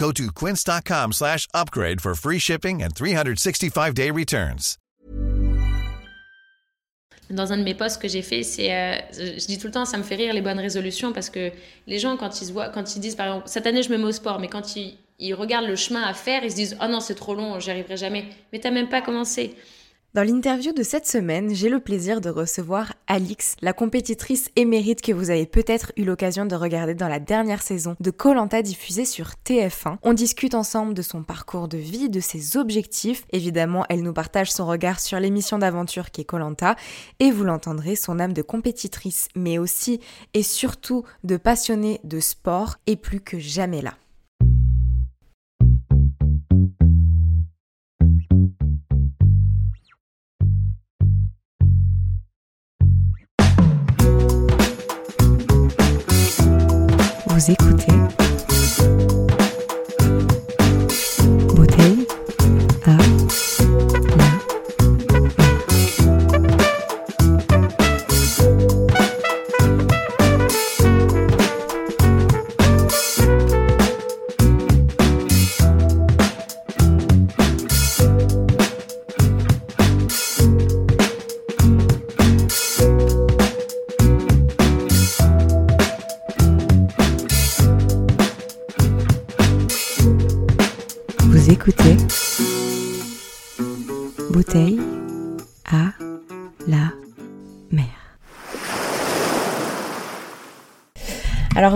Go to quince.com slash upgrade for free shipping and 365-day returns. Dans un de mes posts que j'ai fait, c'est, euh, je dis tout le temps, ça me fait rire les bonnes résolutions parce que les gens, quand ils voient, quand ils disent, par exemple, cette année je me mets au sport, mais quand ils, ils regardent le chemin à faire, ils se disent, oh non, c'est trop long, j'y arriverai jamais. Mais t'as même pas commencé. Dans l'interview de cette semaine, j'ai le plaisir de recevoir Alix, la compétitrice émérite que vous avez peut-être eu l'occasion de regarder dans la dernière saison de Colanta diffusée sur TF1. On discute ensemble de son parcours de vie, de ses objectifs. Évidemment, elle nous partage son regard sur l'émission d'aventure qui est Colanta et vous l'entendrez, son âme de compétitrice, mais aussi et surtout de passionnée de sport est plus que jamais là. Vous écoutez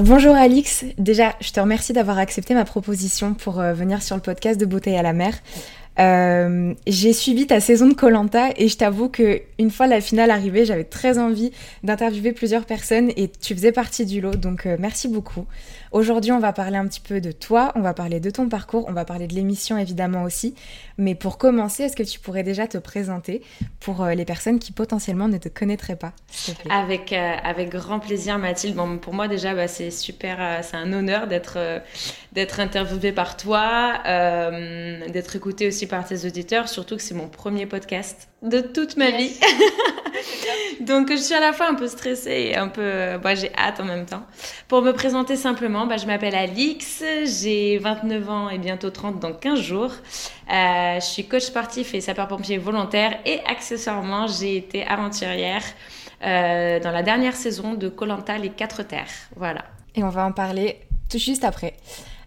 bonjour Alix, déjà je te remercie d'avoir accepté ma proposition pour euh, venir sur le podcast de Bouteille à la mer. Euh, j'ai suivi ta saison de Colanta et je t'avoue que une fois la finale arrivée, j'avais très envie d'interviewer plusieurs personnes et tu faisais partie du lot, donc euh, merci beaucoup. Aujourd'hui, on va parler un petit peu de toi, on va parler de ton parcours, on va parler de l'émission évidemment aussi. Mais pour commencer, est-ce que tu pourrais déjà te présenter pour euh, les personnes qui potentiellement ne te connaîtraient pas Avec, avec grand plaisir, Mathilde. Bon, pour moi, déjà, bah, c'est super, c'est un honneur d'être d'être interviewée par toi, d'être écoutée aussi par tes auditeurs, surtout que c'est mon premier podcast de toute ma vie. Donc, je suis à la fois un peu stressée et un peu. Bah, j'ai hâte en même temps. Pour me présenter simplement, bah, je m'appelle Alix, j'ai 29 ans et bientôt 30 dans 15 jours. Euh, je suis coach sportif et sapeur-pompier volontaire et accessoirement, j'ai été aventurière euh, dans la dernière saison de Colanta Les Quatre Terres. Voilà. Et on va en parler tout juste après.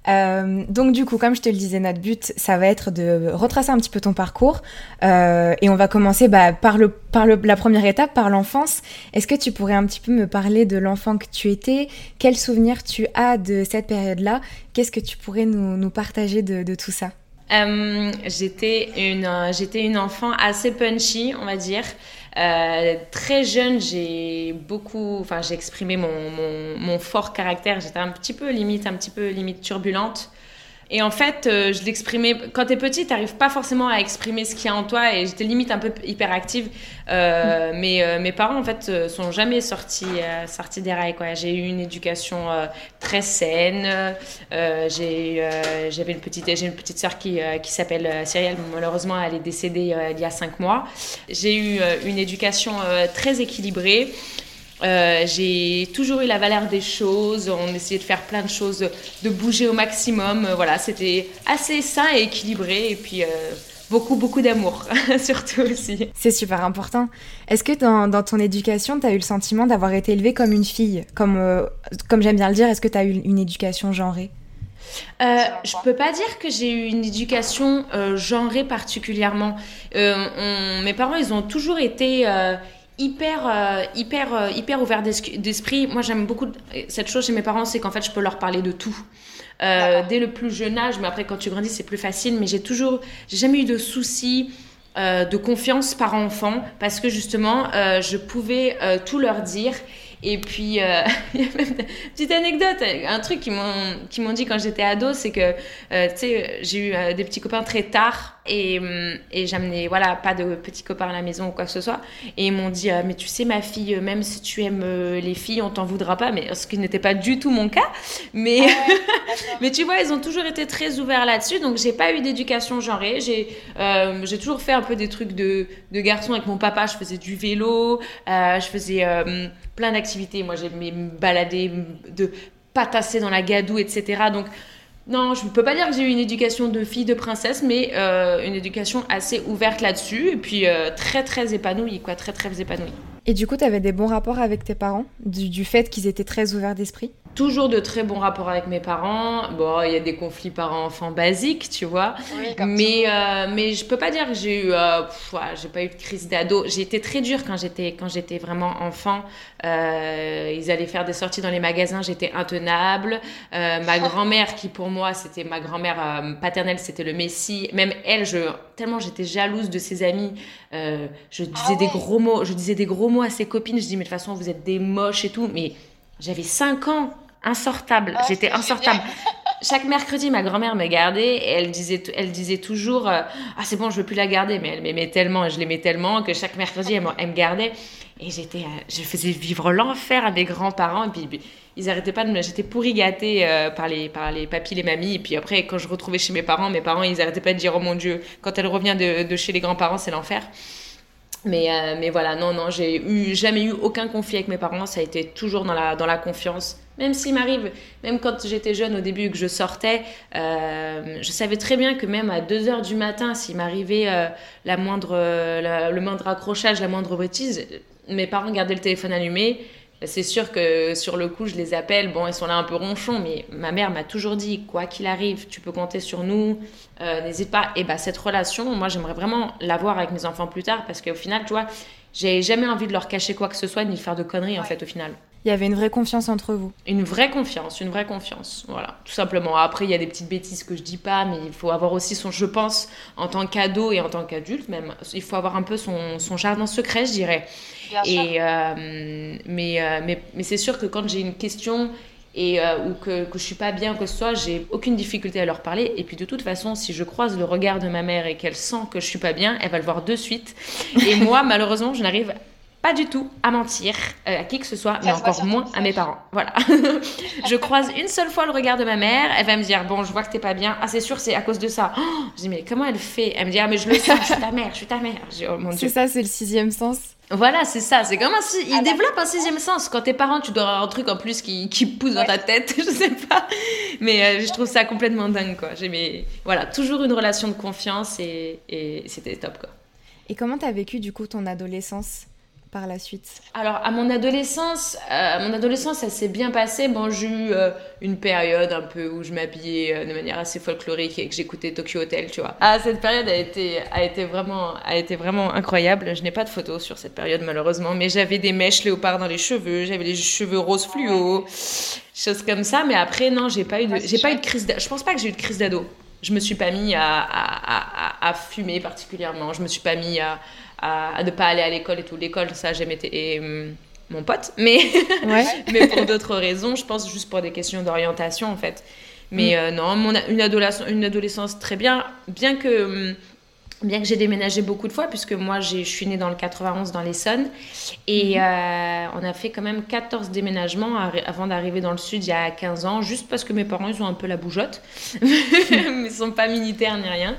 Euh, donc du coup, comme je te le disais, notre but, ça va être de retracer un petit peu ton parcours. Euh, et on va commencer bah, par, la première étape, par l'enfance. Est-ce que tu pourrais un petit peu me parler de l'enfant que tu étais? Quels souvenirs tu as de cette période-là? Qu'est-ce que tu pourrais nous, nous partager de, tout ça? Euh, j'étais une, j'étais une enfant assez punchy, on va dire. Euh, très jeune, j'ai beaucoup, enfin, j'ai exprimé mon, mon, mon fort caractère. J'étais un petit peu limite, un petit peu limite turbulente. Et en fait, euh, je l'exprimais. Quand t'es petit, t'arrives pas forcément à exprimer ce qu'il y a en toi. Et j'étais limite un peu hyperactive. Euh, mais euh, mes parents, en fait, euh, sont jamais sortis, euh, sortis des rails. Quoi. J'ai eu une éducation très saine. J'ai, j'avais une petite, j'ai une petite sœur qui, qui s'appelle Cyrielle. Malheureusement, elle est décédée il y a cinq mois. J'ai eu une éducation très équilibrée. Euh, j'ai toujours eu la valeur des choses, on essayait de faire plein de choses, de, bouger au maximum. Euh, voilà, c'était assez sain et équilibré. Et puis, euh, beaucoup, beaucoup d'amour, surtout aussi. C'est super important. Est-ce que dans, dans ton éducation, tu as eu le sentiment d'avoir été élevée comme une fille? Comme, comme j'aime bien le dire, est-ce que tu as eu une éducation genrée? Euh, Je peux pas dire que j'ai eu une éducation euh, genrée particulièrement. Euh, mes parents, ils ont toujours été hyper, hyper, hyper ouverts d'esprit. Moi, j'aime beaucoup cette chose chez mes parents, c'est qu'en fait, je peux leur parler de tout. dès le plus jeune âge, mais après quand tu grandis c'est plus facile. Mais j'ai toujours, j'ai jamais eu de soucis de confiance par enfant parce que justement je pouvais tout leur dire et puis, euh, il y a même une petite anecdote, un truc qu'ils m'ont dit quand j'étais ado, c'est que, euh, tu sais, j'ai eu euh, des petits copains très tard et, et j'amenais, voilà, pas de petits copains à la maison ou quoi que ce soit. Et ils m'ont dit, mais tu sais, ma fille, même si tu aimes les filles, on t'en voudra pas, mais ce qui n'était pas du tout mon cas. Mais, ah mais tu vois, ils ont toujours été très ouverts là-dessus, donc j'ai pas eu d'éducation genrée. J'ai j'ai toujours fait un peu des trucs de, de garçon avec mon papa, je faisais du vélo, je faisais plein d'activités. Moi, j'aimais me balader, de patasser dans la gadoue, etc. Donc, non, je ne peux pas dire que j'ai eu une éducation de fille de princesse, mais euh, une éducation assez ouverte là-dessus, et puis euh, très très épanouie, quoi, très très épanouie. Et du coup, tu avais des bons rapports avec tes parents, du, du fait qu'ils étaient très ouverts d'esprit? Toujours de très bons rapports avec mes parents. Bon, il y a des conflits parents-enfants basiques, tu vois. mais, euh, mais je peux pas dire que j'ai eu, euh, j'ai pas eu de crise d'ado. J'ai été très dure quand j'étais, quand j'étais vraiment enfant. Euh, ils allaient faire des sorties dans les magasins, j'étais intenable. ma grand-mère, qui pour moi, c'était ma grand-mère paternelle, c'était le messie. Même elle, je, tellement j'étais jalouse de ses amis. je disais ah des gros mots, je disais des gros mots à ses copines. Je dis, mais de toute façon, vous êtes des moches et tout. Mais j'avais 5 ans insortable. Ah, J'étais insortable. Chaque mercredi, ma grand-mère me gardait et elle disait, elle disait toujours euh, Ah, c'est bon, je veux plus la garder. Mais elle m'aimait tellement et je l'aimais tellement que chaque mercredi, elle, me gardait. Et j'étais, euh, je faisais vivre l'enfer à mes grands-parents. Et puis, ils arrêtaient pas de me. J'étais pourri gâtée euh, par, les, par les papis, les mamies. Et puis après, quand je retrouvais chez mes parents, mes parents, ils arrêtaient pas de dire Oh mon Dieu, quand elle revient de, de chez les grands-parents, c'est l'enfer. Mais, mais voilà, non, non, j'ai eu, jamais eu aucun conflit avec mes parents. Ça a été toujours dans la, dans la confiance même s'il m'arrive, même quand j'étais jeune au début que je sortais, euh, je savais très bien que même à 2 heures du matin, s'il m'arrivait euh, la moindre, euh, le moindre accrochage, la moindre bêtise, mes parents gardaient le téléphone allumé. C'est sûr que sur le coup, je les appelle. Bon, ils sont là un peu ronchons, mais ma mère m'a toujours dit quoi qu'il arrive, tu peux compter sur nous, n'hésite pas. Et bah, cette relation, moi, j'aimerais vraiment l'avoir avec mes enfants plus tard parce qu'au final, tu vois, j'ai jamais envie de leur cacher quoi que ce soit ni de faire de conneries en fait au final. Il y avait une vraie confiance entre vous. Une vraie confiance, une vraie confiance. Voilà, tout simplement. Après, il y a des petites bêtises que je dis pas, mais il faut avoir aussi son, je pense, en tant qu'ado et en tant qu'adulte même, il faut avoir un peu son, son jardin secret, je dirais. Bien et euh, mais, euh, mais, mais c'est sûr que quand j'ai une question et euh, ou que, que je suis pas bien que ce soit, j'ai aucune difficulté à leur parler. Et puis de toute façon, si je croise le regard de ma mère et qu'elle sent que je suis pas bien, elle va le voir de suite. Et moi, malheureusement, je n'arrive pas du tout à mentir euh, à qui que ce soit, mais encore moins à mes parents. Voilà. je croise une seule fois le regard de ma mère, elle va me dire Bon, je vois que t'es pas bien. Ah, c'est sûr, c'est à cause de ça. je dis Mais comment elle fait? Elle me dit Ah, mais je le sens, je suis ta mère, je suis ta mère. Oh, c'est ça, c'est le sixième sens. Voilà, c'est ça. C'est comme un. Il ah, développe un sixième sens. Quand t'es parent, tu dois avoir un truc en plus qui, qui pousse dans ta tête. je sais pas. Mais euh, je trouve ça complètement dingue, quoi. J'ai Voilà, toujours une relation de confiance et, et c'était top, quoi. Et comment t'as vécu, du coup, ton adolescence? Par la suite Alors, à mon adolescence, euh, mon adolescence, ça s'est bien passé. Bon, j'ai eu euh, une période un peu où je m'habillais euh, de manière assez folklorique et que j'écoutais Tokyo Hotel, tu vois. Ah, cette période a été, a été, vraiment, a été vraiment incroyable. Je n'ai pas de photos sur cette période, malheureusement, mais j'avais des mèches léopard dans les cheveux, j'avais les cheveux roses fluo, choses comme ça. Mais après, non, j'ai pas eu de, j'ai pas eu de crise Je pense pas que j'ai eu de crise d'ado. Je me suis pas mis à, à, à, à fumer particulièrement. Je me suis pas mis à à, ne pas aller à l'école et tout. L'école, ça, j'aime été hum, mon pote, mais, mais pour d'autres raisons, je pense juste pour des questions d'orientation en fait. Mais mm. euh, non, mon, une, adolescence, une adolescence très bien, bien que, hum, bien que j'ai déménagé beaucoup de fois, puisque moi je suis née dans le 91 dans l'Essonne, et mm-hmm. euh, on a fait quand même 14 déménagements avant d'arriver dans le sud il y a 15 ans, juste parce que mes parents ils ont un peu la bougeotte, mais ils sont pas militaires ni rien.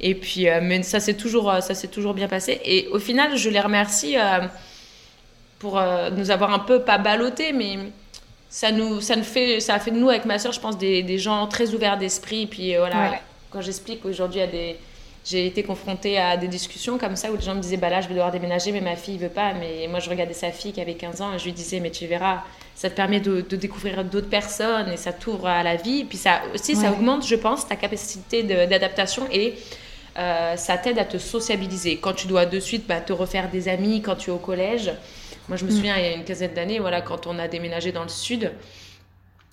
Et puis, euh, mais ça s'est toujours, euh, ça s'est toujours bien passé. Et au final, je les remercie euh, pour nous avoir un peu pas ballotté, mais ça nous, ça nous fait, ça a fait de nous avec ma soeur, je pense, des, des gens très ouverts d'esprit. Et puis voilà, quand j'explique aujourd'hui à des j'ai été confrontée à des discussions comme ça où les gens me disaient bah là je vais devoir déménager mais ma fille veut pas mais moi je regardais sa fille qui avait 15 ans et je lui disais mais tu verras ça te permet de, découvrir d'autres personnes et ça t'ouvre à la vie et puis ça aussi ça augmente je pense ta capacité d'adaptation et euh, ça t'aide à te sociabiliser quand tu dois de suite bah, te refaire des amis quand tu es au collège moi je me mm. souviens il y a une quinzaine d'années voilà quand on a déménagé dans le sud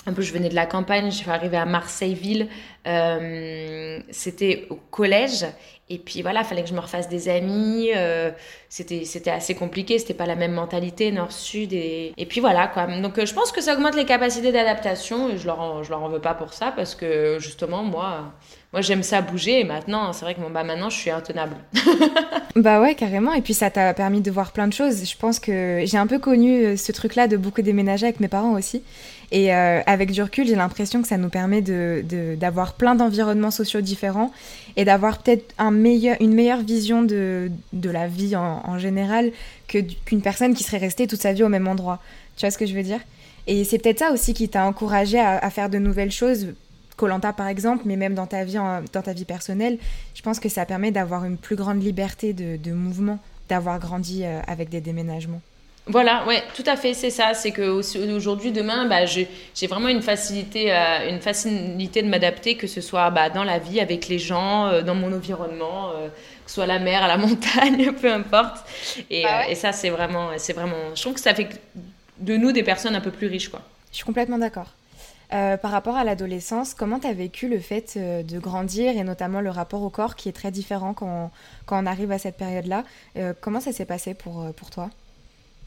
un peu, je venais de la campagne, je suis arrivée à Marseille-Ville. Euh, c'était au collège. Et puis voilà, il fallait que je me refasse des amis. Euh, c'était, c'était assez compliqué, c'était pas la même mentalité nord-sud. Et, et puis voilà, quoi. Donc euh, je pense que ça augmente les capacités d'adaptation. Et je leur, en, je leur en veux pas pour ça parce que justement, moi, moi j'aime ça bouger. Et maintenant, c'est vrai que bon, bah, maintenant, je suis intenable. bah ouais, carrément. Et puis ça t'a permis de voir plein de choses. Je pense que j'ai un peu connu ce truc-là de beaucoup déménager avec mes parents aussi. Et euh, avec du recul, j'ai l'impression que ça nous permet d'avoir de, plein d'environnements sociaux différents et d'avoir peut-être un meilleur, une meilleure vision de, de la vie en, général qu'une personne qui serait restée toute sa vie au même endroit. Tu vois ce que je veux dire? Et c'est peut-être ça aussi qui t'a encouragé à, faire de nouvelles choses. Colanta par exemple, mais même dans ta vie, dans ta vie personnelle, je pense que ça permet d'avoir une plus grande liberté de, de mouvement, d'avoir grandi euh, avec des déménagements. Voilà, ouais, tout à fait, c'est ça. C'est qu'aujourd'hui, demain, bah, j'ai vraiment une facilité, euh, une facilité de m'adapter, que ce soit bah, dans la vie, avec les gens, euh, dans mon environnement, euh, que ce soit la mer, à la montagne, peu importe. Et, ah et ça, c'est vraiment, c'est vraiment. Je trouve que ça fait de nous des personnes un peu plus riches, quoi. Je suis complètement d'accord. Par rapport à l'adolescence, comment tu as vécu le fait de grandir et notamment le rapport au corps qui est très différent quand, quand on arrive à cette période-là Comment ça s'est passé pour, pour toi?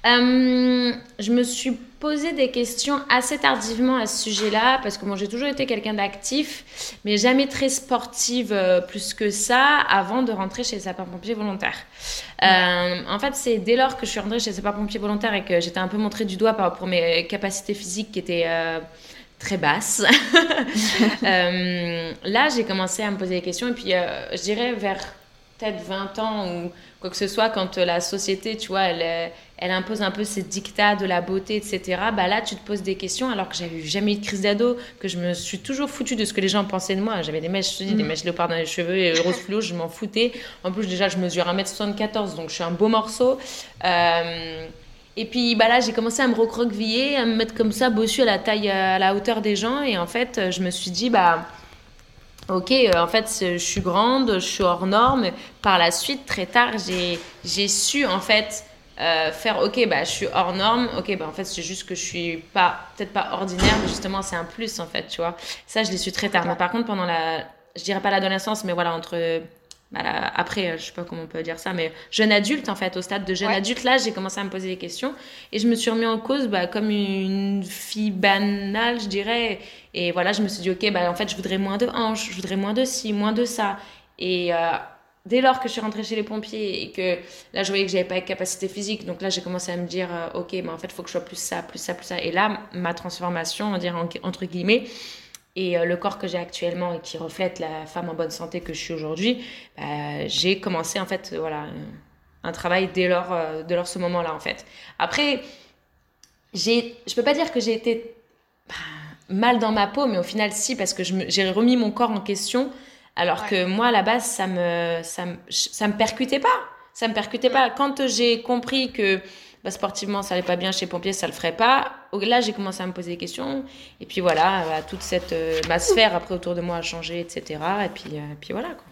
Euh, je me suis posé des questions assez tardivement à ce sujet-là, parce que j'ai toujours été quelqu'un d'actif, mais jamais très sportive euh, plus que ça avant de rentrer chez les sapeurs-pompiers volontaires. Euh, en fait, c'est dès lors que je suis rentrée chez les sapeurs-pompiers volontaires et que j'étais un peu montrée du doigt pour mes capacités physiques qui étaient très basses. là, j'ai commencé à me poser des questions, et puis je dirais vers peut-être 20 ans ou quoi que ce soit, quand la société, tu vois, elle elle impose un peu ses dictats de la beauté, etc. Bah là, tu te poses des questions alors que j'avais jamais eu de crise d'ado, que je me suis toujours foutue de ce que les gens pensaient de moi. J'avais des mèches, des mm. mèches léopard dans les cheveux et rose fluo, je m'en foutais. En plus, déjà, je mesure 1m74, donc je suis un beau morceau. Euh, et puis bah là, j'ai commencé à me recroqueviller, à me mettre comme ça, bossu à la taille, à la hauteur des gens. Et en fait, je me suis dit, bah. Ok, euh, en fait, je suis grande, je suis hors norme. Par la suite, très tard, j'ai su en fait euh, faire ok bah je suis hors norme ok bah en fait c'est juste que je suis pas peut-être pas ordinaire mais justement c'est un plus en fait tu vois ça je l'ai su très tard mais par contre pendant la je dirais pas l'adolescence mais voilà entre après je sais pas comment on peut dire ça mais jeune adulte en fait au stade de jeune adulte là j'ai commencé à me poser des questions et je me suis remis en cause bah, comme une fille banale je dirais. Et voilà je me suis dit ok bah en fait je voudrais moins de hanches je voudrais moins de ci moins de ça. Et euh, dès lors que je suis rentrée chez les pompiers et que là je voyais que j'avais pas de capacité physique, donc là j'ai commencé à me dire euh, ok, mais en fait il faut que je sois plus ça, plus ça, plus ça. Et là ma transformation, on va dire entre guillemets, et euh, le corps que j'ai actuellement et qui reflète la femme en bonne santé que je suis aujourd'hui, bah, j'ai commencé en fait voilà un travail dès lors, euh, lors ce moment-là en fait. Après, j'ai, je peux pas dire que j'ai été bah, mal dans ma peau, mais au final si parce que j'ai remis mon corps en question alors que moi, à la base, ça me, ça me, ça me percutait pas. Ça me percutait pas. Quand j'ai compris que bah, sportivement, ça allait pas bien chez Pompier, ça le ferait pas. Là, j'ai commencé à me poser des questions. Et puis voilà, bah, toute cette euh, ma sphère après autour de moi a changé, etc. Et puis, euh, puis voilà. Quoi.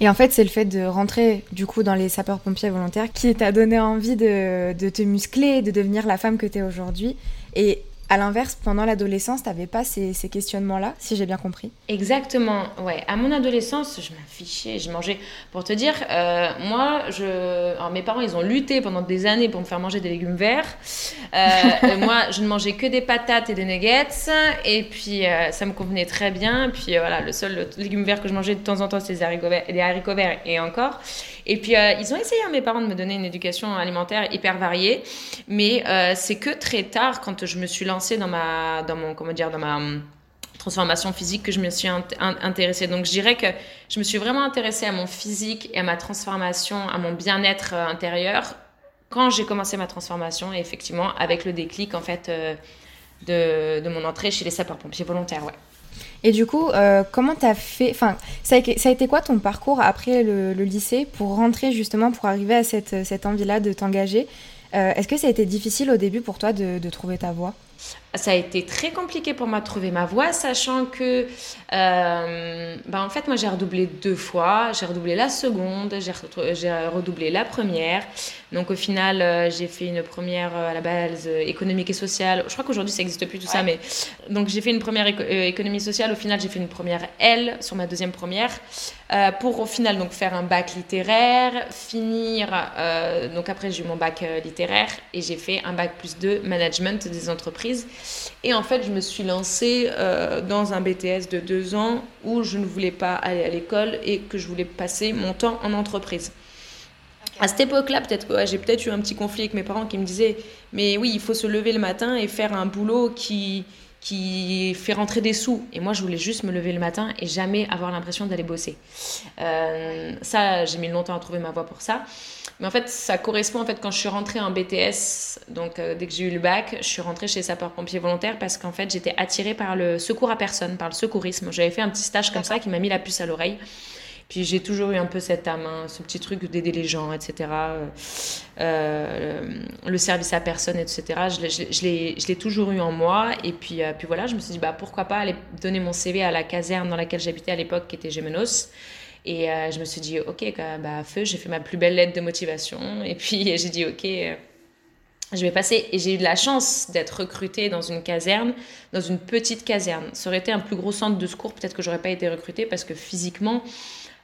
Et en fait, c'est le fait de rentrer du coup dans les sapeurs-pompiers volontaires qui t'a donné envie de, de, te muscler, de devenir la femme que tu es aujourd'hui. Et à l'inverse, pendant l'adolescence, tu n'avais pas ces, questionnements-là, si j'ai bien compris Exactement, ouais. À mon adolescence, je m'affichais, je mangeais. Pour te dire, euh, moi, je... Alors, mes parents, ils ont lutté pendant des années pour me faire manger des légumes verts. Euh, moi, je ne mangeais que des patates et des nuggets. Et puis, euh, ça me convenait très bien. Puis, voilà, le seul légume vert que je mangeais de temps en temps, c'est des haricots verts, des haricots verts et encore. Et puis, ils ont essayé, hein, mes parents, de me donner une éducation alimentaire hyper variée. Mais c'est que très tard, quand je me suis lancée dans ma, dans mon, comment dire, dans ma hum, transformation physique que je me suis intéressée. Donc je dirais que je me suis vraiment intéressée à mon physique et à ma transformation, à mon bien-être euh, intérieur quand j'ai commencé ma transformation et effectivement avec le déclic en fait euh, de, de, mon entrée chez les sapeurs-pompiers volontaires. Ouais. Et du coup, euh, comment t'as fait Enfin, ça, a été quoi ton parcours après le, lycée pour rentrer justement, pour arriver à cette, cette envie-là de t'engager? Euh, Est-ce que ça a été difficile au début pour toi de, de trouver ta voie? Ça a été très compliqué pour moi de trouver ma voie, sachant que, euh, bah en fait, moi j'ai redoublé deux fois. J'ai redoublé la seconde, j'ai redoublé la première. Donc au final, euh, j'ai fait une première euh, à la base économique et sociale. Je crois qu'aujourd'hui ça n'existe plus tout ça, mais donc j'ai fait une première économie sociale. Au final, j'ai fait une première L sur ma deuxième première. pour au final donc faire un bac littéraire, finir. donc après j'ai eu mon bac littéraire et j'ai fait un bac plus 2 management des entreprises. Et en fait, je me suis lancée euh, dans un BTS de deux ans où je ne voulais pas aller à l'école et que je voulais passer mon temps en entreprise. À cette époque-là, peut-être que j'ai peut-être eu un petit conflit avec mes parents qui me disaient Mais oui, il faut se lever le matin et faire un boulot qui, qui fait rentrer des sous. Et moi, je voulais juste me lever le matin et jamais avoir l'impression d'aller bosser. Euh, ça, j'ai mis longtemps à trouver ma voie pour ça. Mais en fait, ça correspond en fait quand je suis rentrée en BTS, donc euh, dès que j'ai eu le bac, je suis rentrée chez sapeur-pompier volontaire parce qu'en fait, j'étais attirée par le secours à personne, par le secourisme. J'avais fait un petit stage comme ça qui m'a mis la puce à l'oreille. Puis j'ai toujours eu un peu cette âme, hein, ce petit truc d'aider les gens, etc. Euh, euh, le service à personne, etc. Je l'ai toujours eu en moi. Et puis, puis voilà, je me suis dit, bah, pourquoi pas aller donner mon CV à la caserne dans laquelle j'habitais à l'époque, qui était Gémenos. Et euh, je me suis dit, ok, bah, feu, j'ai fait ma plus belle lettre de motivation. Et puis j'ai dit, ok, euh, je vais passer. Et j'ai eu de la chance d'être recrutée dans une caserne, dans une petite caserne. Ça aurait été un plus gros centre de secours, peut-être que j'aurais pas été recrutée parce que physiquement,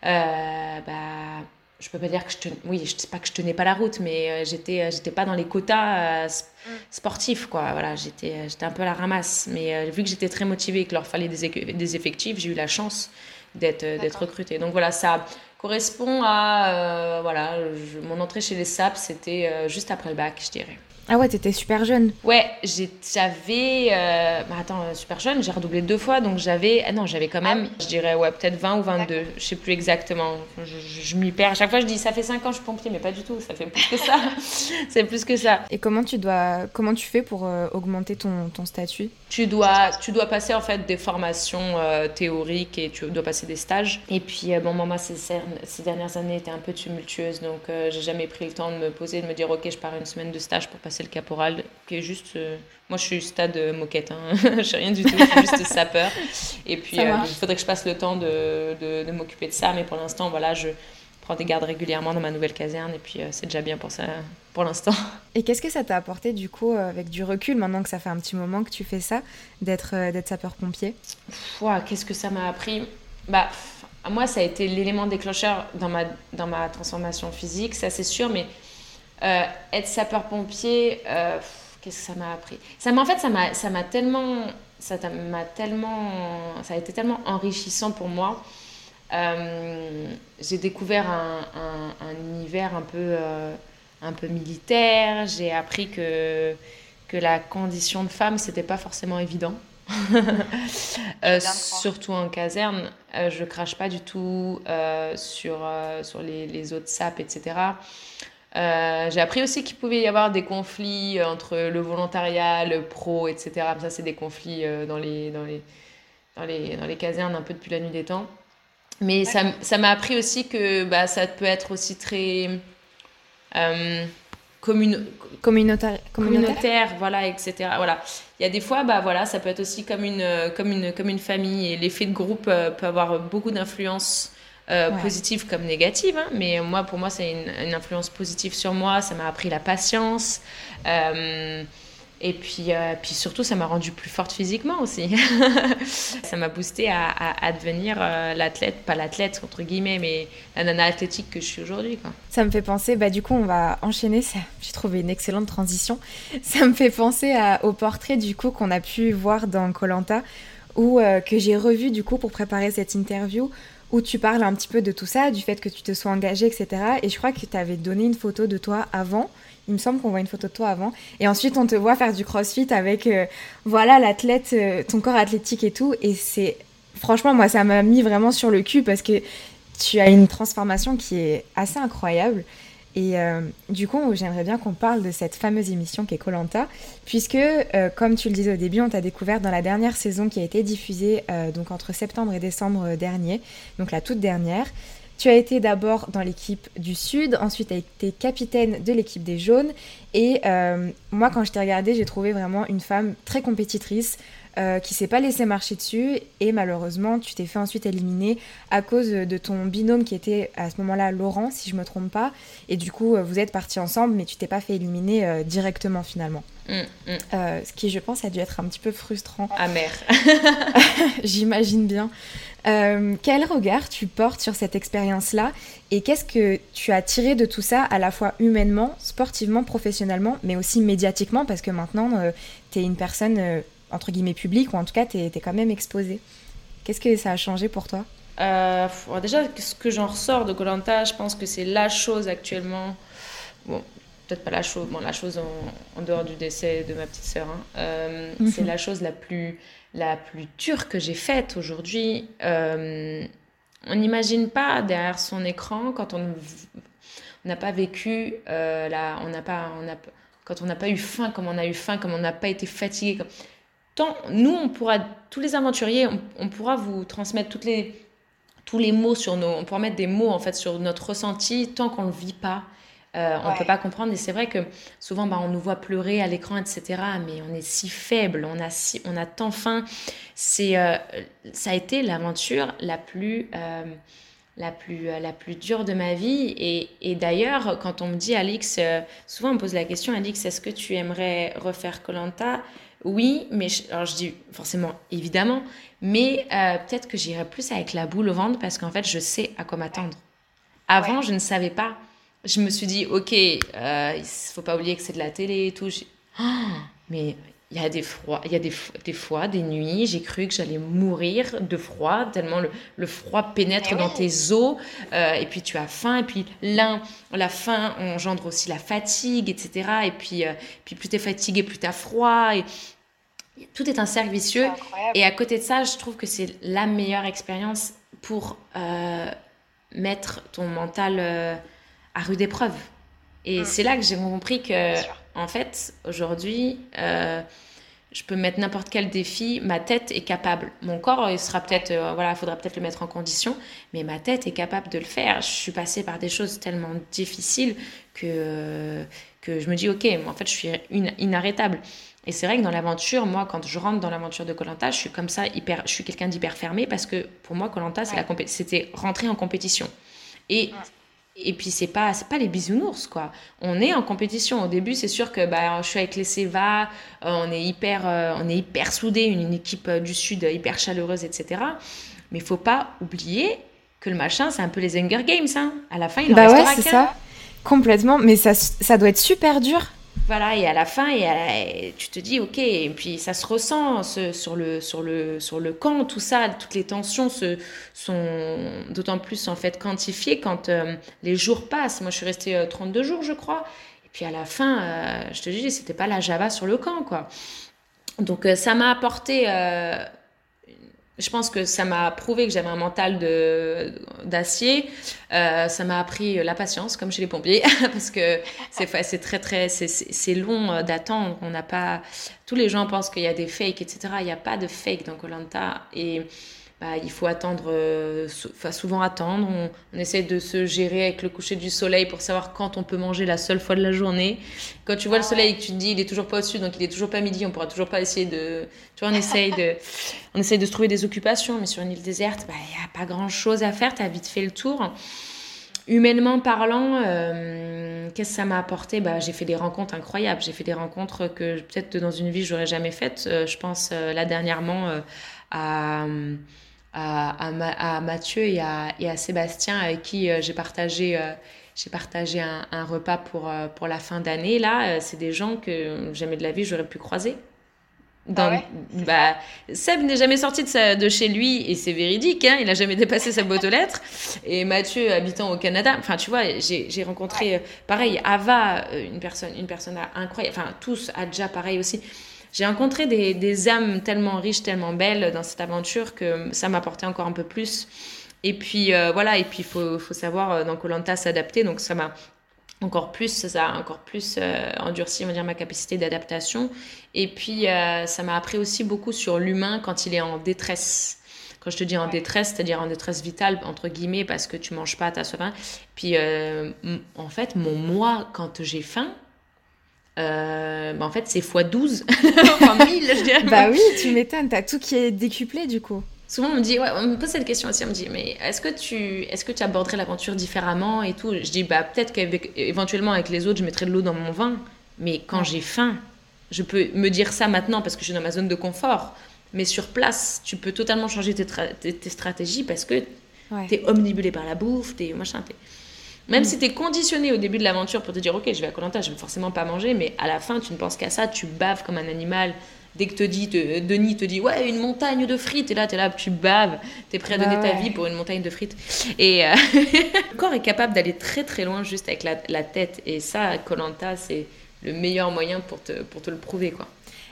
euh, bah, je peux pas dire que je tenais, oui, je sais pas que je tenais pas la route, mais j'étais, j'étais pas dans les quotas mm. sportifs, quoi. Voilà, j'étais, j'étais un peu à la ramasse. Mais vu que j'étais très motivée et qu'il leur fallait des, des effectifs, j'ai eu la chance d'être d'être recruté. Donc voilà, ça correspond à euh, voilà, mon entrée chez les SAP, c'était euh, juste après le bac, je dirais. Ah ouais, t'étais super jeune. Ouais, j'avais. Euh, bah attends, euh, super jeune, j'ai redoublé deux fois, donc j'avais. Ah non, j'avais quand même, ah je dirais, ouais, peut-être 20 ou 22, je sais plus exactement. Je, m'y perds. À chaque fois, je dis, ça fait 5 ans que je suis pompier, mais pas du tout, ça fait plus que ça. c'est plus que ça. Et comment tu, dois, comment tu fais pour euh, augmenter ton, ton, statut? Tu dois, tu dois passer en fait des formations théoriques et tu dois passer des stages. Et puis, bon, moi, ces, ces dernières années étaient un peu tumultueuses, donc j'ai jamais pris le temps de me poser, de me dire, ok, je pars une semaine de stage pour passer le caporal, qui est juste. Euh, moi, je suis stade moquette, hein. je suis rien du tout, je suis juste sapeur. Et puis, euh, il faudrait que je passe le temps de, de, m'occuper de ça, mais pour l'instant, voilà, je prends des gardes régulièrement dans ma nouvelle caserne, et puis euh, c'est déjà bien pour ça, pour l'instant. Et qu'est-ce que ça t'a apporté, du coup, avec du recul, maintenant que ça fait un petit moment que tu fais ça, d'être d'être sapeur-pompier? Qu'est-ce que ça m'a appris? Bah, moi, ça a été l'élément déclencheur dans ma, dans ma transformation physique, ça c'est sûr, mais euh, être sapeur-pompier, euh, qu'est-ce que ça m'a appris? Ça En fait, ça m'a, ça m'a tellement, ça m'a tellement, ça a été tellement enrichissant pour moi. Euh, j'ai découvert un, un, univers un peu, un peu militaire. J'ai appris que, que la condition de femme, c'était pas forcément évident. surtout en caserne, je crache pas du tout sur, sur les, les, autres sapes, etc. Euh, j'ai appris aussi qu'il pouvait y avoir des conflits entre le volontariat, le pro, etc. Ça, c'est des conflits euh, dans, les, dans, les, dans, les, dans les casernes un peu depuis la nuit des temps. Mais ça m'a appris aussi que bah, ça peut être aussi très euh, communautaire, communautaire, voilà, etc. Voilà. Il y a des fois, bah, voilà, ça peut être aussi comme une, comme une, comme une famille et l'effet de groupe peut avoir beaucoup d'influence euh, positive comme négative. Hein. mais moi, pour moi, c'est une, influence positive sur moi. Ça m'a appris la patience. Euh, et puis, euh, puis surtout, ça m'a rendue plus forte physiquement aussi. ça m'a boosté à, à, devenir l'athlète, pas l'athlète entre guillemets, mais la nana athlétique que je suis aujourd'hui. Ça me fait penser, bah, du coup, on va enchaîner. J'ai trouvé une excellente transition. Ça me fait penser à, au portrait du coup qu'on a pu voir dans Colanta, ou que j'ai revu du coup pour préparer cette interview, où tu parles un petit peu de tout ça, du fait que tu te sois engagée, etc. Et je crois que tu avais donné une photo de toi avant. Il me semble qu'on voit une photo de toi avant. Et ensuite, on te voit faire du crossfit avec, euh, voilà, l'athlète, euh, ton corps athlétique et tout. Et c'est, franchement, moi, ça m'a mis vraiment sur le cul parce que tu as une transformation qui est assez incroyable. Et euh, du coup, j'aimerais bien qu'on parle de cette fameuse émission qui est Colanta, puisque, euh, comme tu le disais au début, on t'a découvert dans la dernière saison qui a été diffusée euh, donc entre septembre et décembre dernier, donc la toute dernière. Tu as été d'abord dans l'équipe du Sud, ensuite tu as été capitaine de l'équipe des Jaunes. Et moi, quand je t'ai regardé, j'ai trouvé vraiment une femme très compétitrice, euh, qui s'est pas laissé marcher dessus et malheureusement tu t'es fait ensuite éliminer à cause de ton binôme qui était à ce moment-là Laurent si je me trompe pas et du coup euh, vous êtes partis ensemble mais tu t'es pas fait éliminer euh, directement finalement. Mm, mm. ce qui je pense a dû être un petit peu frustrant. Amer. J'imagine bien. quel regard tu portes sur cette expérience-là et qu'est-ce que tu as tiré de tout ça à la fois humainement, sportivement, professionnellement, mais aussi médiatiquement? Parce que maintenant tu es une personne entre guillemets public ou en tout cas tu es, quand même exposé. Qu'est-ce que ça a changé pour toi? Euh, Déjà, ce que j'en ressors de Colanta, je pense que c'est la chose actuellement. Bon, peut-être pas la chose, bon, la chose en, dehors du décès de ma petite sœur. Hein. Euh, mhm. C'est la chose la plus, la plus dure que j'ai faite aujourd'hui. Euh, on n'imagine pas derrière son écran quand on n'a pas vécu, la, on n'a pas, on a, quand on n'a pas eu faim comme on a eu faim, comme on n'a pas été fatigué. Comme nous, on pourra, tous les aventuriers, on, pourra vous transmettre toutes les, tous les mots sur nos, on pourra mettre des mots en fait sur notre ressenti tant qu'on le vit pas. Euh, on ne peut pas comprendre. Et c'est vrai que souvent bah, on nous voit pleurer à l'écran etc mais on est si faible on a si on a tant faim. C'est euh, ça a été l'aventure la plus euh, la plus la plus dure de ma vie. Et, et d'ailleurs quand on me dit Alix souvent on me pose la question Alix est-ce que tu aimerais refaire Colanta? Oui, mais je, alors je dis forcément évidemment, mais euh, peut-être que j'irai plus avec la boule au ventre parce qu'en fait, je sais à quoi m'attendre. Avant, je ne savais pas. Je me suis dit, ok, euh, il faut pas oublier que c'est de la télé et tout. Oh, mais il y a des froids, il y a des, des fois, des nuits, j'ai cru que j'allais mourir de froid, tellement le, le froid pénètre dans tes os, euh, et puis tu as faim, et puis l'un, la faim engendre aussi la fatigue, etc. Et puis, euh, puis plus tu es fatigué, plus tu as froid, et tout est un cercle vicieux. Et à côté de ça, je trouve que c'est la meilleure expérience pour euh, mettre ton mental à rude épreuve. Et mm. c'est là que j'ai compris que en fait, aujourd'hui, euh, je peux mettre n'importe quel défi, ma tête est capable. Mon corps, il sera peut-être, euh, voilà, faudra peut-être le mettre en condition, mais ma tête est capable de le faire. Je suis passée par des choses tellement difficiles que, que je me dis, ok, en fait, je suis inarrêtable. Et c'est vrai que dans l'aventure, moi, quand je rentre dans l'aventure de Colanta, je suis comme ça, hyper, je suis quelqu'un d'hyper fermé parce que pour moi, Colanta, c'était rentrer en compétition. Et et puis c'est pas c'est pas les bisounours quoi. On est en compétition. Au début, c'est sûr que bah je suis avec les Seva, euh, on est hyper euh, on est hyper soudés, une, équipe euh, du sud hyper chaleureuse, etc. Mais il faut pas oublier que le machin, c'est un peu les Hunger Games. Hein. À la fin, il en bah ouais, c'est ça. Complètement. Mais ça ça doit être super dur voilà, et à la fin, et, tu te dis, ok, et puis ça se ressent sur, le, sur, le, sur le camp, tout ça, toutes les tensions se, sont d'autant plus en fait quantifiées quand euh, les jours passent. Moi, je suis restée 32 euh, jours, je crois. Et puis à la fin, euh, je te dis, c'était pas la Java sur le camp, quoi. Donc ça m'a apporté je pense que ça m'a prouvé que j'avais un mental d'acier. Euh, ça m'a appris la patience, comme chez les pompiers, parce que c'est très très c'est long euh, d'attendre. On n'a pas tous les gens pensent qu'il y a des fakes, etc. Il n'y a pas de fake dans Colanta et bah, il faut attendre, euh, enfin souvent attendre. On, on, essaie de se gérer avec le coucher du soleil pour savoir quand on peut manger la seule fois de la journée. Quand tu vois le ah soleil et que tu te dis il est toujours pas au-dessus, donc il est toujours pas midi, on pourra toujours pas essayer de. Tu vois, on essaye de, on essaye de se trouver des occupations, mais sur une île déserte, bah, il n'y a pas grand-chose à faire, tu as vite fait le tour. Humainement parlant, euh, qu'est-ce que ça m'a apporté? Bah, J'ai fait des rencontres incroyables. J'ai fait des rencontres que peut-être dans une vie, j'aurais jamais faites. Euh, je pense là dernièrement à à, Mathieu et à, et à, Sébastien avec qui euh, j'ai partagé, euh, j'ai partagé un, repas pour, euh, pour la fin d'année. Là, c'est des gens que jamais de la vie j'aurais pu croiser. Dans, ah bah, Seb n'est jamais sorti de, de, chez lui et c'est véridique, hein, il n'a jamais dépassé sa boîte aux lettres. Et Mathieu, habitant au Canada, enfin tu vois, j'ai rencontré, pareil, Ava, une personne, une personne incroyable, enfin tous, Adja, pareil aussi j'ai rencontré des, des, âmes tellement riches, tellement belles dans cette aventure que ça m'a apporté encore un peu plus. Et puis euh, voilà, et puis il faut, faut, savoir euh, dans Colanta s'adapter. Donc ça m'a encore plus, ça a encore plus euh, endurci, on va dire, ma capacité d'adaptation. Et puis, euh, ça m'a appris aussi beaucoup sur l'humain quand il est en détresse. Quand je te dis en détresse, c'est-à-dire en détresse vitale, entre guillemets, parce que tu manges pas, tu as soif. Puis, euh, en fait, mon moi, quand j'ai faim, bah, en fait, c'est x 12, enfin 1000, je dirais. Bah oui, tu m'étonnes, t'as tout qui est décuplé du coup. Souvent, on me dit, ouais, on me pose cette question aussi, on me dit, mais est-ce que tu, est-ce que tu aborderais l'aventure différemment et tout? Je dis, bah peut-être qu'éventuellement avec les autres, je mettrais de l'eau dans mon vin, mais quand j'ai faim, je peux me dire ça maintenant parce que je suis dans ma zone de confort, mais sur place, tu peux totalement changer tes, tes, stratégies parce que tu es omnibulé par la bouffe, t'es machin, Même mm. si tu es conditionné au début de l'aventure pour te dire, ok, je vais à Colanta, je vais forcément pas manger, mais à la fin, tu ne penses qu'à ça, tu baves comme un animal, Dès que te dit, Denis te dit, ouais, une montagne de frites, et là, tu es là, tu baves, tu es prêt à donner ta vie pour une montagne de frites. Et euh, le corps est capable d'aller très très loin juste avec la, tête. Et ça, Colanta, c'est le meilleur moyen pour te, pour te le prouver, quoi.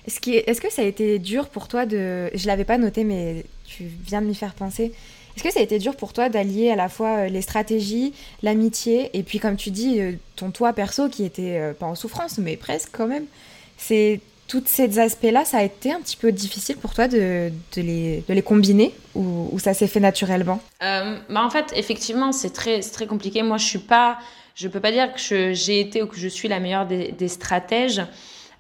Est-ce que, est que ça a été dur pour toi de... Je l'avais pas noté, mais tu viens de m'y faire penser. Est-ce que ça a été dur pour toi d'allier à la fois euh, les stratégies, l'amitié, et puis comme tu dis, euh, ton toi perso qui était pas en souffrance, mais presque quand même C'est tous ces aspects-là, ça a été un petit peu difficile pour toi de, les, combiner ou, ça s'est fait naturellement? Euh, bah En fait, effectivement, c'est très, très compliqué. Moi, je suis pas, je peux pas dire que j'ai été ou que je suis la meilleure des, stratèges.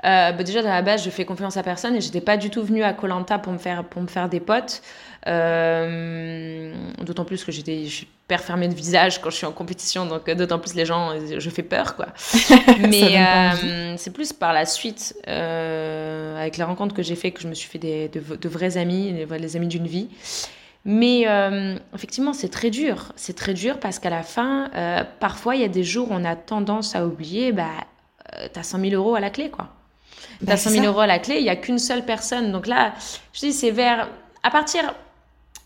Euh, bah déjà, dans la base, je fais confiance à personne et j'étais pas du tout venue à Colanta pour pour me faire des potes. Euh, d'autant plus que j'étais hyper fermée de visage quand je suis en compétition, donc euh, d'autant plus les gens, je fais peur, quoi. Mais c'est plus par la suite, avec la rencontre que j'ai fait, que je me suis fait des, de, vrais amis, les, amis d'une vie. Mais effectivement, c'est très dur. C'est très dur parce qu'à la fin, parfois, il y a des jours où on a tendance à oublier, bah, t'as 100 000 euros à la clé, quoi. T'as 100 000 euros à la clé, il n'y a qu'une seule personne. Donc là, je dis, c'est vers. À partir,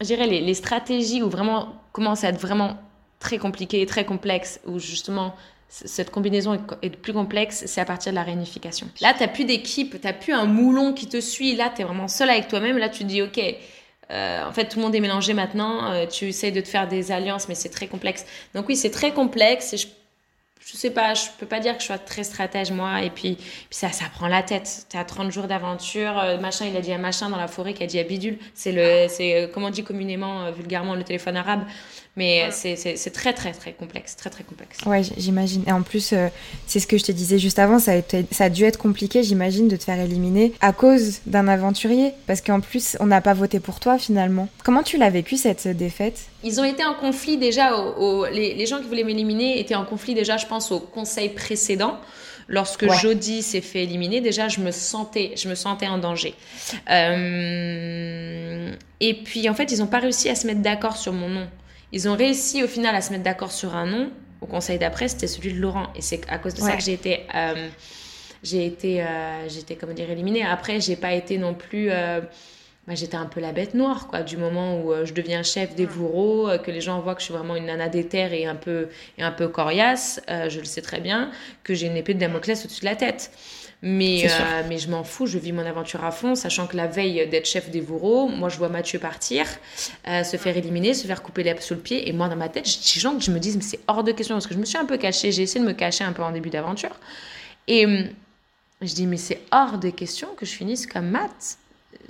je dirais, les, stratégies où vraiment commence à être vraiment très compliqué, très complexe, où justement cette combinaison est, plus complexe, c'est à partir de la réunification. Là, tu n'as plus d'équipe, tu n'as plus un moulon qui te suit. Là, tu es vraiment seul avec toi-même. Là, tu te dis, OK, euh, en fait, tout le monde est mélangé maintenant. Euh, tu essayes de te faire des alliances, mais c'est très complexe. Donc oui, c'est très complexe. Et je je sais pas, je peux pas dire que je sois très stratège moi. Et puis, ça, ça prend la tête. Tu as 30 jours d'aventure, euh, machin, il a dit à machin dans la forêt qui a dit à bidule. C'est le, c'est euh, comment on dit communément, euh, vulgairement, le téléphone arabe. Mais c'est très, très, très complexe. Très, très complexe. Ouais, j'imagine. Et en plus, euh, c'est ce que je te disais juste avant, ça a, été, ça a dû être compliqué, j'imagine, de te faire éliminer à cause d'un aventurier. Parce qu'en plus, on n'a pas voté pour toi finalement. Comment tu l'as vécu cette défaite? Ils ont été en conflit déjà. Au, les, les, gens qui voulaient m'éliminer étaient en conflit déjà, je pense, au conseil précédent lorsque Jody s'est fait éliminer, déjà je me sentais, je me sentais en danger. Euh, et puis en fait, ils n'ont pas réussi à se mettre d'accord sur mon nom. Ils ont réussi au final à se mettre d'accord sur un nom. Au conseil d'après, c'était celui de Laurent. Et c'est à cause de ça que j'ai été, euh, j'ai été, euh, j'étais comment dire éliminée. Après, j'ai pas été non plus. Euh, bah, j'étais un peu la bête noire, quoi, du moment où je deviens chef des bourreaux, que les gens voient que je suis vraiment une nana terres et un peu, et un peu coriace, je le sais très bien, que j'ai une épée de Damoclès au-dessus de la tête. Mais, euh, mais je m'en fous, je vis mon aventure à fond, sachant que la veille d'être chef des bourreaux, moi je vois Mathieu partir, euh, se faire éliminer, se faire couper les sous le pied. Et moi dans ma tête, j'ai gens que je me dis, mais c'est hors de question, parce que je me suis un peu cachée, j'ai essayé de me cacher un peu en début d'aventure. Et hum, je dis, mais c'est hors de question que je finisse comme Matt.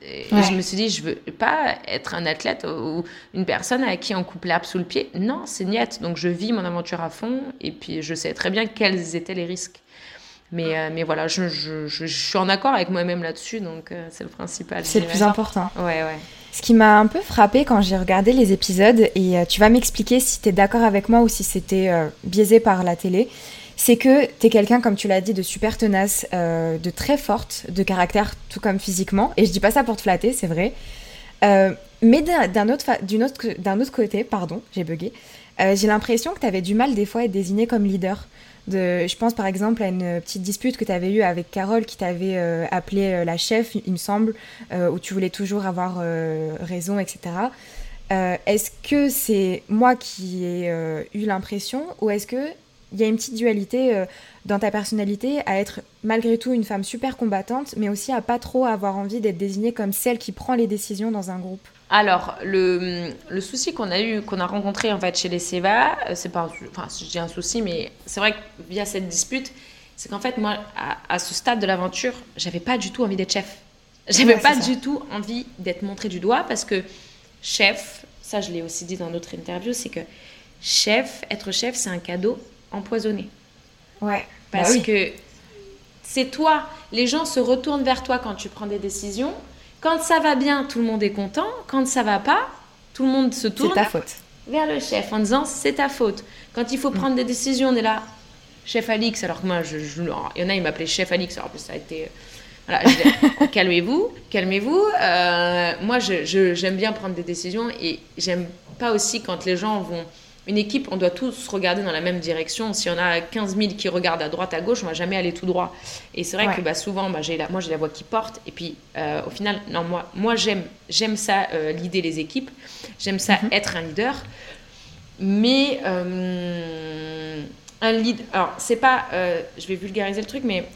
Et je me suis dit, je veux pas être un athlète ou une personne à qui on coupe l'herbe sous le pied. Non, c'est niette. Donc je vis mon aventure à fond et puis je sais très bien quels étaient les risques. Mais, euh, mais voilà, je, je, je, suis en accord avec moi-même là-dessus, donc euh, c'est le principal. C'est le plus important. Ouais, ouais. Ce qui m'a un peu frappé quand j'ai regardé les épisodes, et euh, tu vas m'expliquer si tu es d'accord avec moi ou si c'était biaisé par la télé, c'est que tu es quelqu'un, comme tu l'as dit, de super tenace, de très forte, de caractère, tout comme physiquement. Et je dis pas ça pour te flatter, c'est vrai. mais d'un autre, autre, autre côté, pardon, j'ai bugué, j'ai l'impression que tu avais du mal des fois à être désigné comme leader je pense par exemple à une petite dispute que tu avais eue avec Carole qui t'avait euh, appelé euh, la chef, il me semble, euh, où tu voulais toujours avoir raison, etc. est-ce que c'est moi qui ai eu l'impression ou est-ce que il y a une petite dualité dans ta personnalité à être malgré tout une femme super combattante, mais aussi à pas trop avoir envie d'être désignée comme celle qui prend les décisions dans un groupe? Alors, le, le souci qu'on a eu, qu'on a rencontré en fait chez les Seva, euh, c'est pas, enfin, je dis un souci, mais c'est vrai que via cette dispute, c'est qu'en fait, moi, à, ce stade de l'aventure, j'avais pas du tout envie d'être chef. J'avais pas du tout envie d'être montré du doigt parce que chef, ça je l'ai aussi dit dans d'autres interviews, c'est que chef, être chef, c'est un cadeau empoisonné. Ouais. Parce bah que c'est toi, les gens se retournent vers toi quand tu prends des décisions quand ça va bien, tout le monde est content. Quand ça va pas, tout le monde se tourne. ta faute. Vers le chef en disant c'est ta faute. Quand il faut mm. prendre des décisions, on est là, chef Alix. Alors que moi, je, il y en a, ils m'appelaient chef Alix. Alors ça a été. Voilà, calmez-vous, calmez-vous. Euh, moi, j'aime bien prendre des décisions et j'aime pas aussi quand les gens vont une équipe, on doit tous regarder dans la même direction. Si on a 15 000 qui regardent à droite, à gauche, on va jamais aller tout droit. Et c'est vrai que bah, souvent, bah, j'ai la, moi, j'ai la voix qui porte. Et puis, euh, au final, non, moi, moi j'aime, j'aime ça, euh, l'idée les équipes. J'aime ça, mhm. être un leader. Mais euh, un lead, alors, c'est pas, je vais vulgariser le truc, mais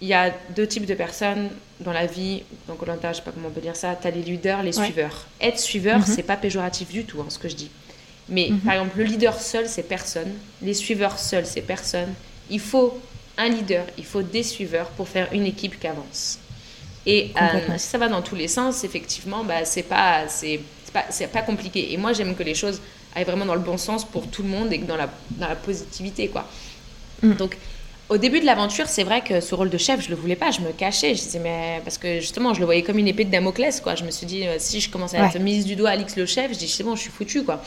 il y a deux types de personnes dans la vie. Donc, Olanta, je sais pas comment on peut dire ça. Tu as les leaders, les suiveurs. Être suiveur, mhm. c'est pas péjoratif du tout, hein, ce que je dis. Mais mhm. par exemple, le leader seul, c'est personne. Les suiveurs seuls, c'est personne. Il faut un leader, il faut des suiveurs pour faire une équipe qui avance. Et euh, si ça va dans tous les sens, effectivement, bah, c'est pas, c'est, pas, pas compliqué. Et moi, j'aime que les choses aillent vraiment dans le bon sens pour tout le monde et dans la, dans la positivité, quoi. Mm. Donc, au début de l'aventure, c'est vrai que ce rôle de chef, je le voulais pas, je me cachais. Je disais, mais parce que justement, je le voyais comme une épée de Damoclès, quoi. Je me suis dit, euh, si je commence à être mise du doigt Alix le chef, je dis, c'est bon, je suis foutu, quoi.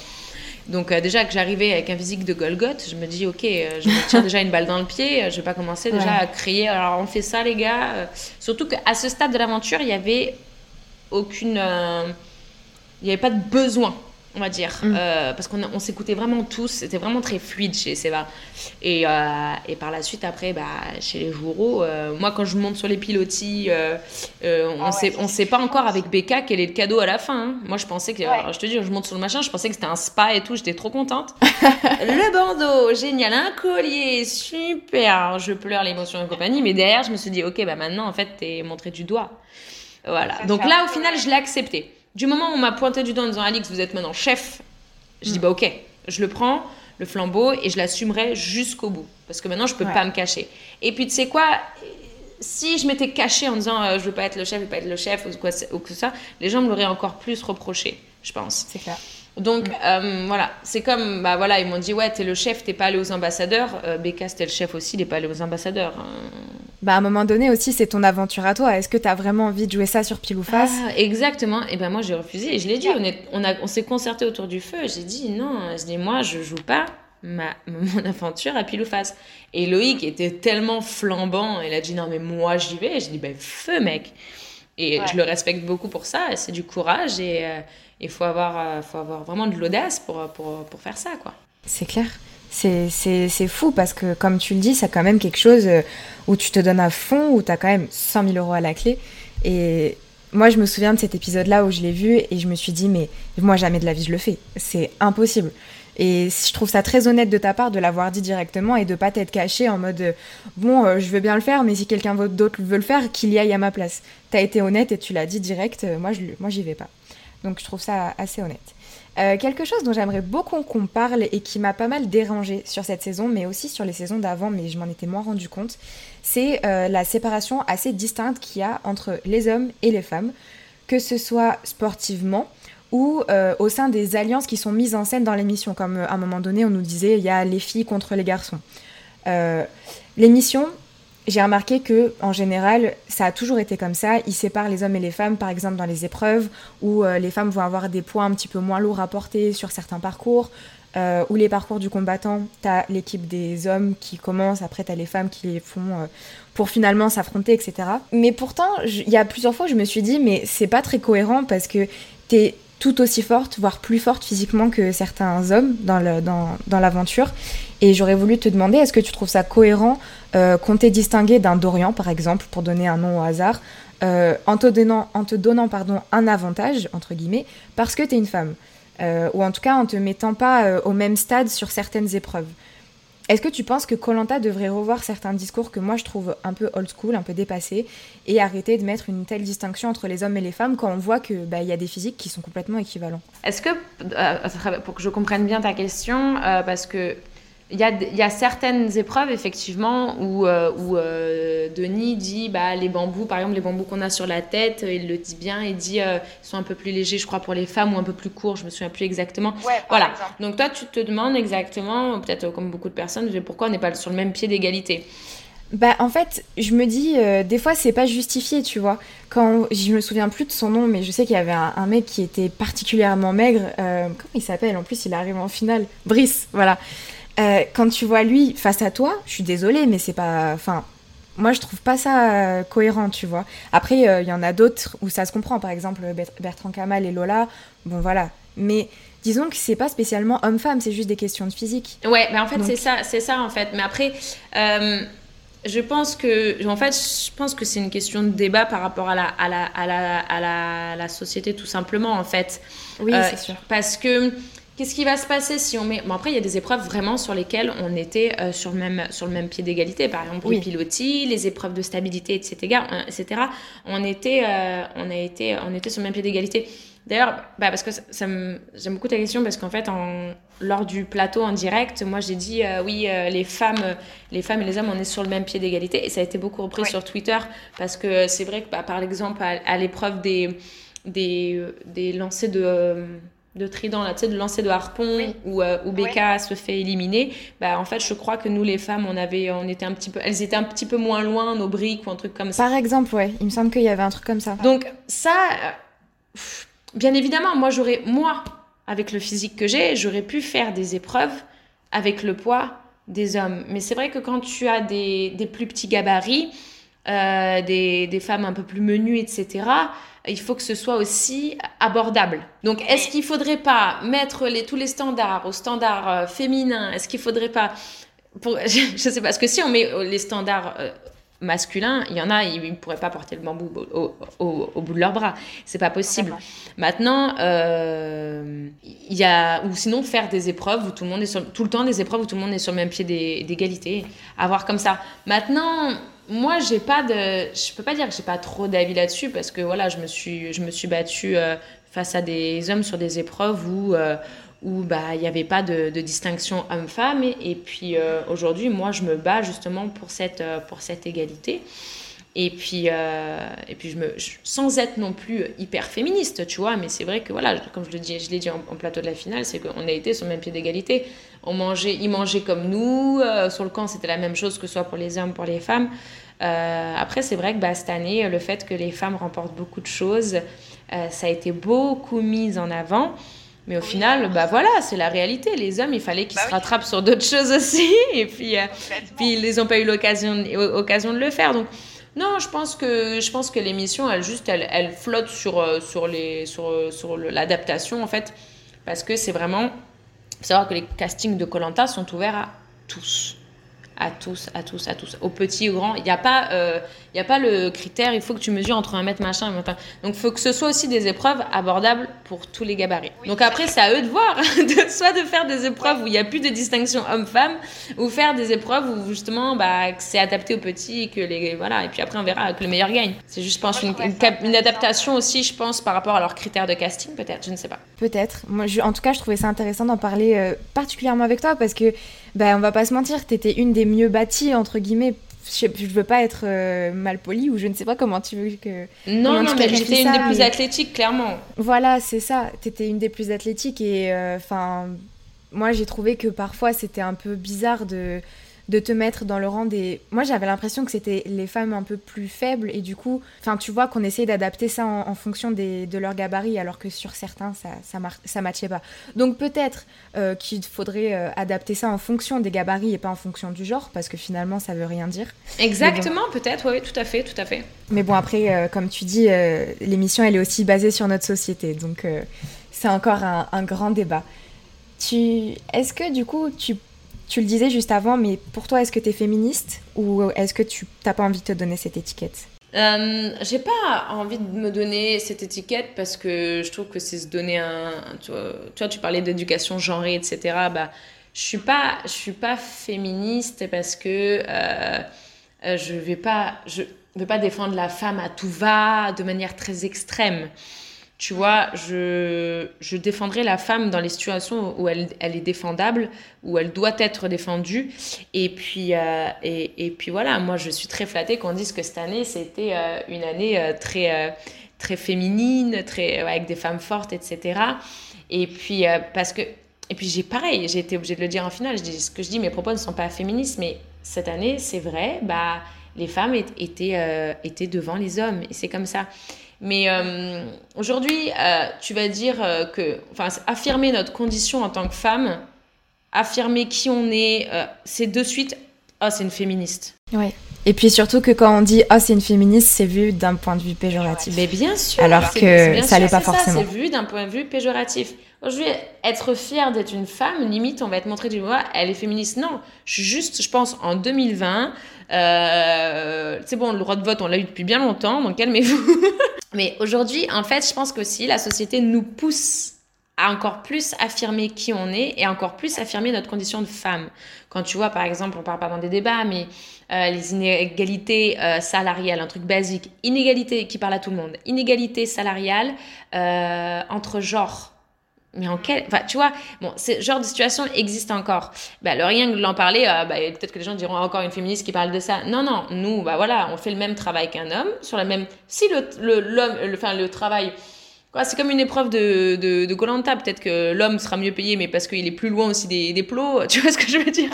Donc euh, déjà que j'arrivais avec un physique de Golgoth, je me dis ok, euh, je me tire déjà une balle dans le pied, euh, je vais pas commencer déjà à crier alors on fait ça les gars. Surtout qu'à ce stade de l'aventure, il y avait aucune, il n'y avait pas de besoin on va dire, mm. euh, parce qu'on on s'écoutait vraiment tous, c'était vraiment très fluide chez Seva. Et, euh, et par la suite, après, bah, chez les Joureaux, euh, moi, quand je monte sur les pilotis, on ah sait, on sait pas encore avec Becca quel est le cadeau à la fin. Hein. Moi, je pensais que, je te dis, je monte sur le machin, je pensais que c'était un spa et tout, j'étais trop contente. le bandeau, génial, un collier, super, je pleure l'émotion et compagnie, mais derrière, je me suis dit, ok, bah maintenant, en fait, t'es montré du doigt. Voilà. Donc là, au final, je l'ai accepté. Du moment où on m'a pointé du doigt en disant Alix, vous êtes maintenant chef, je dis mm. bah ok, je le prends, le flambeau, et je l'assumerai jusqu'au bout. Parce que maintenant, je peux pas me cacher. Et puis, tu sais quoi si je m'étais cachée en disant euh, je veux pas être le chef, je veux pas être le chef ou quoi ou que ça, les gens me l'auraient encore plus reproché, je pense. C'est clair. Donc euh, voilà, c'est comme, bah voilà, ils m'ont dit ouais, t'es le chef, t'es pas allé aux ambassadeurs. Euh, Becca, c'était le chef aussi, il est pas allé aux ambassadeurs. Hein. Bah à un moment donné aussi, c'est ton aventure à toi. Est-ce que t'as vraiment envie de jouer ça sur pile ou face? Ah, Exactement. Et ben moi j'ai refusé et je l'ai dit. On, on, a, on s'est concerté autour du feu. J'ai dit non. Je dis moi je joue pas ma, mon aventure à pile ou face. Et Loïc était tellement flambant. Il a dit non mais moi j'y vais. J'ai dit ben feu mec. Et je le respecte beaucoup pour ça. C'est du courage et euh, il faut avoir, euh, faut avoir vraiment de l'audace pour, pour, pour, faire ça, quoi. C'est clair. C'est fou parce que, comme tu le dis, c'est quand même quelque chose euh, où tu te donnes à fond, où tu as quand même 100 000 euros à la clé. Et moi, je me souviens de cet épisode-là où je l'ai vu et je me suis dit, mais moi, jamais de la vie, je le fais. C'est impossible. Et je trouve ça très honnête de ta part de l'avoir dit directement et de pas t'être caché en mode bon, euh, je veux bien le faire, mais si quelqu'un d'autre veut le faire, qu'il y aille à ma place. T'as été honnête et tu l'as dit direct, moi, je, moi, j'y vais pas. Donc je trouve ça assez honnête. Euh, quelque chose dont j'aimerais beaucoup qu'on parle et qui m'a pas mal dérangé sur cette saison, mais aussi sur les saisons d'avant, mais je m'en étais moins rendu compte, c'est euh, la séparation assez distincte qu'il y a entre les hommes et les femmes, que ce soit sportivement ou euh, au sein des alliances qui sont mises en scène dans l'émission, comme à un moment donné on nous disait il y a les filles contre les garçons. L'émission, j'ai remarqué que en général, ça a toujours été comme ça. Ils séparent les hommes et les femmes, par exemple dans les épreuves, où euh, les femmes vont avoir des points un petit peu moins lourds à porter sur certains parcours, euh, ou les parcours du combattant. T'as l'équipe des hommes qui commence, après t'as les femmes qui les font euh, pour finalement s'affronter, etc. Mais pourtant, il y a plusieurs fois, je me suis dit, mais c'est pas très cohérent parce que t'es tout aussi forte, voire plus forte physiquement que certains hommes dans l'aventure. Et j'aurais voulu te demander, est-ce que tu trouves ça cohérent euh, qu'on t'ait distingué d'un Dorian, par exemple, pour donner un nom au hasard, euh, en te donnant, en te donnant pardon, un avantage, entre guillemets, parce que tu es une femme euh, Ou en tout cas en te mettant pas au même stade sur certaines épreuves. est-ce que tu penses que Colanta devrait revoir certains discours que moi je trouve un peu old school, un peu dépassés, et arrêter de mettre une telle distinction entre les hommes et les femmes quand on voit qu'il bah, y a des physiques qui sont complètement équivalents? Est-ce que, euh, pour que je comprenne bien ta question, euh, parce que il y, a, il y, a, certaines épreuves, effectivement, où, euh, où euh, Denis dit bah, les bambous, par exemple, les bambous qu'on a sur la tête, euh, il le dit bien, il dit ils sont un peu plus légers, je crois, pour les femmes ou un peu plus courts, je me souviens plus exactement. voilà. Donc, toi, tu te demandes exactement, peut-être comme beaucoup de personnes, pourquoi on n'est pas sur le même pied d'égalité? Bah en fait, je me dis des fois c'est pas justifié, tu vois. Quand je me souviens plus de son nom, mais je sais qu'il y avait un, un, mec qui était particulièrement maigre. comment il s'appelle? En plus, il arrive en finale. Brice, voilà. Euh, quand tu vois lui face à toi, je suis désolée, mais c'est pas. Enfin, moi je trouve pas ça euh, cohérent, tu vois. Après, il euh, y en a d'autres où ça se comprend, par exemple Bertrand Kamal et Lola. Bon, voilà. Mais disons que c'est pas spécialement homme-femme, c'est juste des questions de physique. Ouais, mais en fait, c'est ça, c'est ça en fait. Mais après. Je pense que, en fait, je pense que c'est une question de débat par rapport à la, à la, à la, à la, la société, tout simplement, en fait. Oui, c'est sûr. Parce que Qu'est-ce qui va se passer si on met. Bon, après, il y a des épreuves vraiment sur lesquelles on était euh, sur, le même, sur le même pied d'égalité. Par exemple, les pilotis, les épreuves de stabilité, etc. etc. On, était, euh, on, a été, on était sur le même pied d'égalité. D'ailleurs, bah parce que ça, j'aime beaucoup ta question, parce qu'en fait, en, lors du plateau en direct, moi j'ai dit euh, oui, les, femmes, les femmes et les hommes, on est sur le même pied d'égalité. Et ça a été beaucoup repris sur Twitter, parce que c'est vrai que bah, par exemple, à, l'épreuve des, des, des lancers de de trident, là, tu sais, de lancer de harpon où, euh, Becca se fait éliminer, bah, en fait, je crois que nous, les femmes, on avait, on était un petit peu, elles étaient un petit peu moins loin, nos briques ou un truc comme ça. Par exemple, ouais, il me semble qu'il y avait un truc comme ça. Donc, ça, euh, bien évidemment, moi, j'aurais, moi, avec le physique que j'ai, j'aurais pu faire des épreuves avec le poids des hommes. Mais c'est vrai que quand tu as des, des plus petits gabarits, euh, des, des femmes un peu plus menues, etc., il faut que ce soit aussi abordable. Donc, est-ce qu'il ne faudrait pas mettre les, tous les standards aux standards euh, féminins? Est-ce qu'il ne faudrait pas... Pour, je ne sais pas, parce que si on met les standards euh, masculins, il y en a, ils ne pourraient pas porter le bambou au, bout de leurs bras. C'est pas possible. Maintenant, euh, il y a... Ou sinon, faire des épreuves où tout le monde est sur... Tout le temps, des épreuves où tout le monde est sur le même pied d'égalité. Avoir comme ça. Maintenant moi, j'ai pas de, je peux pas dire que j'ai pas trop d'avis là-dessus parce que voilà, je me suis, je me suis battue euh, face à des hommes sur des épreuves où, euh, où bah il n'y avait pas de, distinction homme-femme et, puis euh, aujourd'hui, moi, je me bats justement pour cette, pour cette égalité. Et puis, et puis je me, sans être non plus hyper féministe, tu vois, mais c'est vrai que voilà, comme je le dis, je l'ai dit en, plateau de la finale, c'est qu'on a été sur le même pied d'égalité. On mangeait, ils mangeaient comme nous. sur le camp, c'était la même chose que ce soit pour les hommes, pour les femmes. Euh, après, c'est vrai que bah, cette année, le fait que les femmes remportent beaucoup de choses, euh, ça a été beaucoup mis en avant. Mais au final, bah voilà, c'est la réalité. Les hommes, il fallait qu'ils bah se rattrapent sur d'autres choses aussi. Et puis, euh, puis ils n'ont pas eu l'occasion occasion de le faire. Donc, non, je pense que, je pense que l'émission, elle, juste, elle, elle flotte sur, sur, les, sur, sur l'adaptation, en fait. Parce que c'est vraiment. Faut savoir que les castings de Colanta sont ouverts à tous à tous, à tous, à tous, aux petits, aux grands. Il n'y a, pas, euh, y a pas le critère, il faut que tu mesures entre un mètre machin et Donc, il faut que ce soit aussi des épreuves abordables pour tous les gabarits. Donc, après, c'est à eux de voir, de, soit de faire des épreuves où il n'y a plus de distinction homme-femme, ou faire des épreuves où justement bah, c'est adapté aux petits et que les. Voilà, et puis après, on verra que le meilleur gagne. C'est juste, je pense, une, une, adaptation aussi, je pense, par rapport à leurs critères de casting, peut-être, je ne sais pas. Peut-être. Moi, en tout cas, je trouvais ça intéressant d'en parler euh, particulièrement avec toi parce que, ben, on va pas se mentir, tu étais une des mieux bâti, entre guillemets. Je, je veux pas être euh, mal poli ou je ne sais pas comment tu veux que. Non, non, mais j'étais une des plus athlétiques, clairement. Voilà, c'est ça. Tu étais une des plus athlétiques et euh, enfin, moi j'ai trouvé que parfois c'était un peu bizarre de de te mettre dans le rang des... Moi, j'avais l'impression que c'était les femmes un peu plus faibles et du coup, enfin, tu vois qu'on essayait d'adapter ça en, fonction des, de leur gabarit alors que sur certains, ça ça, ça matchait pas. Donc peut-être euh, qu'il faudrait euh, adapter ça en fonction des gabarits et pas en fonction du genre parce que finalement, ça veut rien dire. Exactement, peut-être, oui, tout à fait, tout à fait. Mais bon, après, euh, comme tu dis, l'émission, elle est aussi basée sur notre société, donc c'est encore un, un grand débat. Tu... Est-ce que du coup, tu tu le disais juste avant, mais pour toi, est-ce que tu es féministe ou est-ce que tu n'as pas envie de te donner cette étiquette? Euh, j'ai pas envie de me donner cette étiquette parce que je trouve que c'est se donner un. Tu vois, tu, parlais d'éducation genrée, etc. Bah, je suis pas, je suis pas féministe parce que euh, euh, je vais pas, je vais pas défendre la femme à tout va de manière très extrême. Tu vois, je, je défendrai la femme dans les situations où elle, elle est défendable, où elle doit être défendue. Et puis, euh, et, et, puis voilà, moi je suis très flattée qu'on dise que cette année, c'était euh, une année euh, très, très féminine, très, avec des femmes fortes, etc. Et puis, parce que, et puis j'ai pareil, j'ai été obligée de le dire en finale, je dis, ce que je dis, mes propos ne sont pas féministes, mais cette année, c'est vrai, bah, les femmes étaient, étaient devant les hommes, et c'est comme ça. Mais euh, aujourd'hui, euh, tu vas dire euh, que, enfin, affirmer notre condition en tant que femme, affirmer qui on est, c'est de suite, ah, oh, c'est une féministe. Ouais. Et puis surtout que quand on dit ah oh, c'est une féministe, c'est vu d'un point de vue péjoratif. Mais bien sûr. Alors que ça l'est pas forcément. C'est vu d'un point de vue péjoratif. Aujourd'hui, être fière d'être une femme, limite, on va être montré du doigt, elle est féministe. Non, je suis juste, je pense, en 2020, euh, c'est bon, le droit de vote, on l'a eu depuis bien longtemps, donc calmez-vous. Mais aujourd'hui, en fait, je pense qu'aussi la société nous pousse à encore plus affirmer qui on est et encore plus affirmer notre condition de femme. Quand tu vois, par exemple, on parle pas dans des débats, mais euh, les inégalités euh, salariales, un truc basique, inégalité qui parle à tout le monde, inégalité salariale euh, entre genres. Mais en quel. Enfin, tu vois, bon, ce genre de situation existe encore. Bah, le rien que de l'en parler, bah, peut-être que les gens diront encore une féministe qui parle de ça. Non, non, nous, bah voilà, on fait le même travail qu'un homme, sur la même. Si le, l'homme, le, enfin, le travail c'est comme une épreuve de de, Colanta. Peut-être que l'homme sera mieux payé, mais parce qu'il est plus loin aussi des, des plots. Tu vois ce que je veux dire?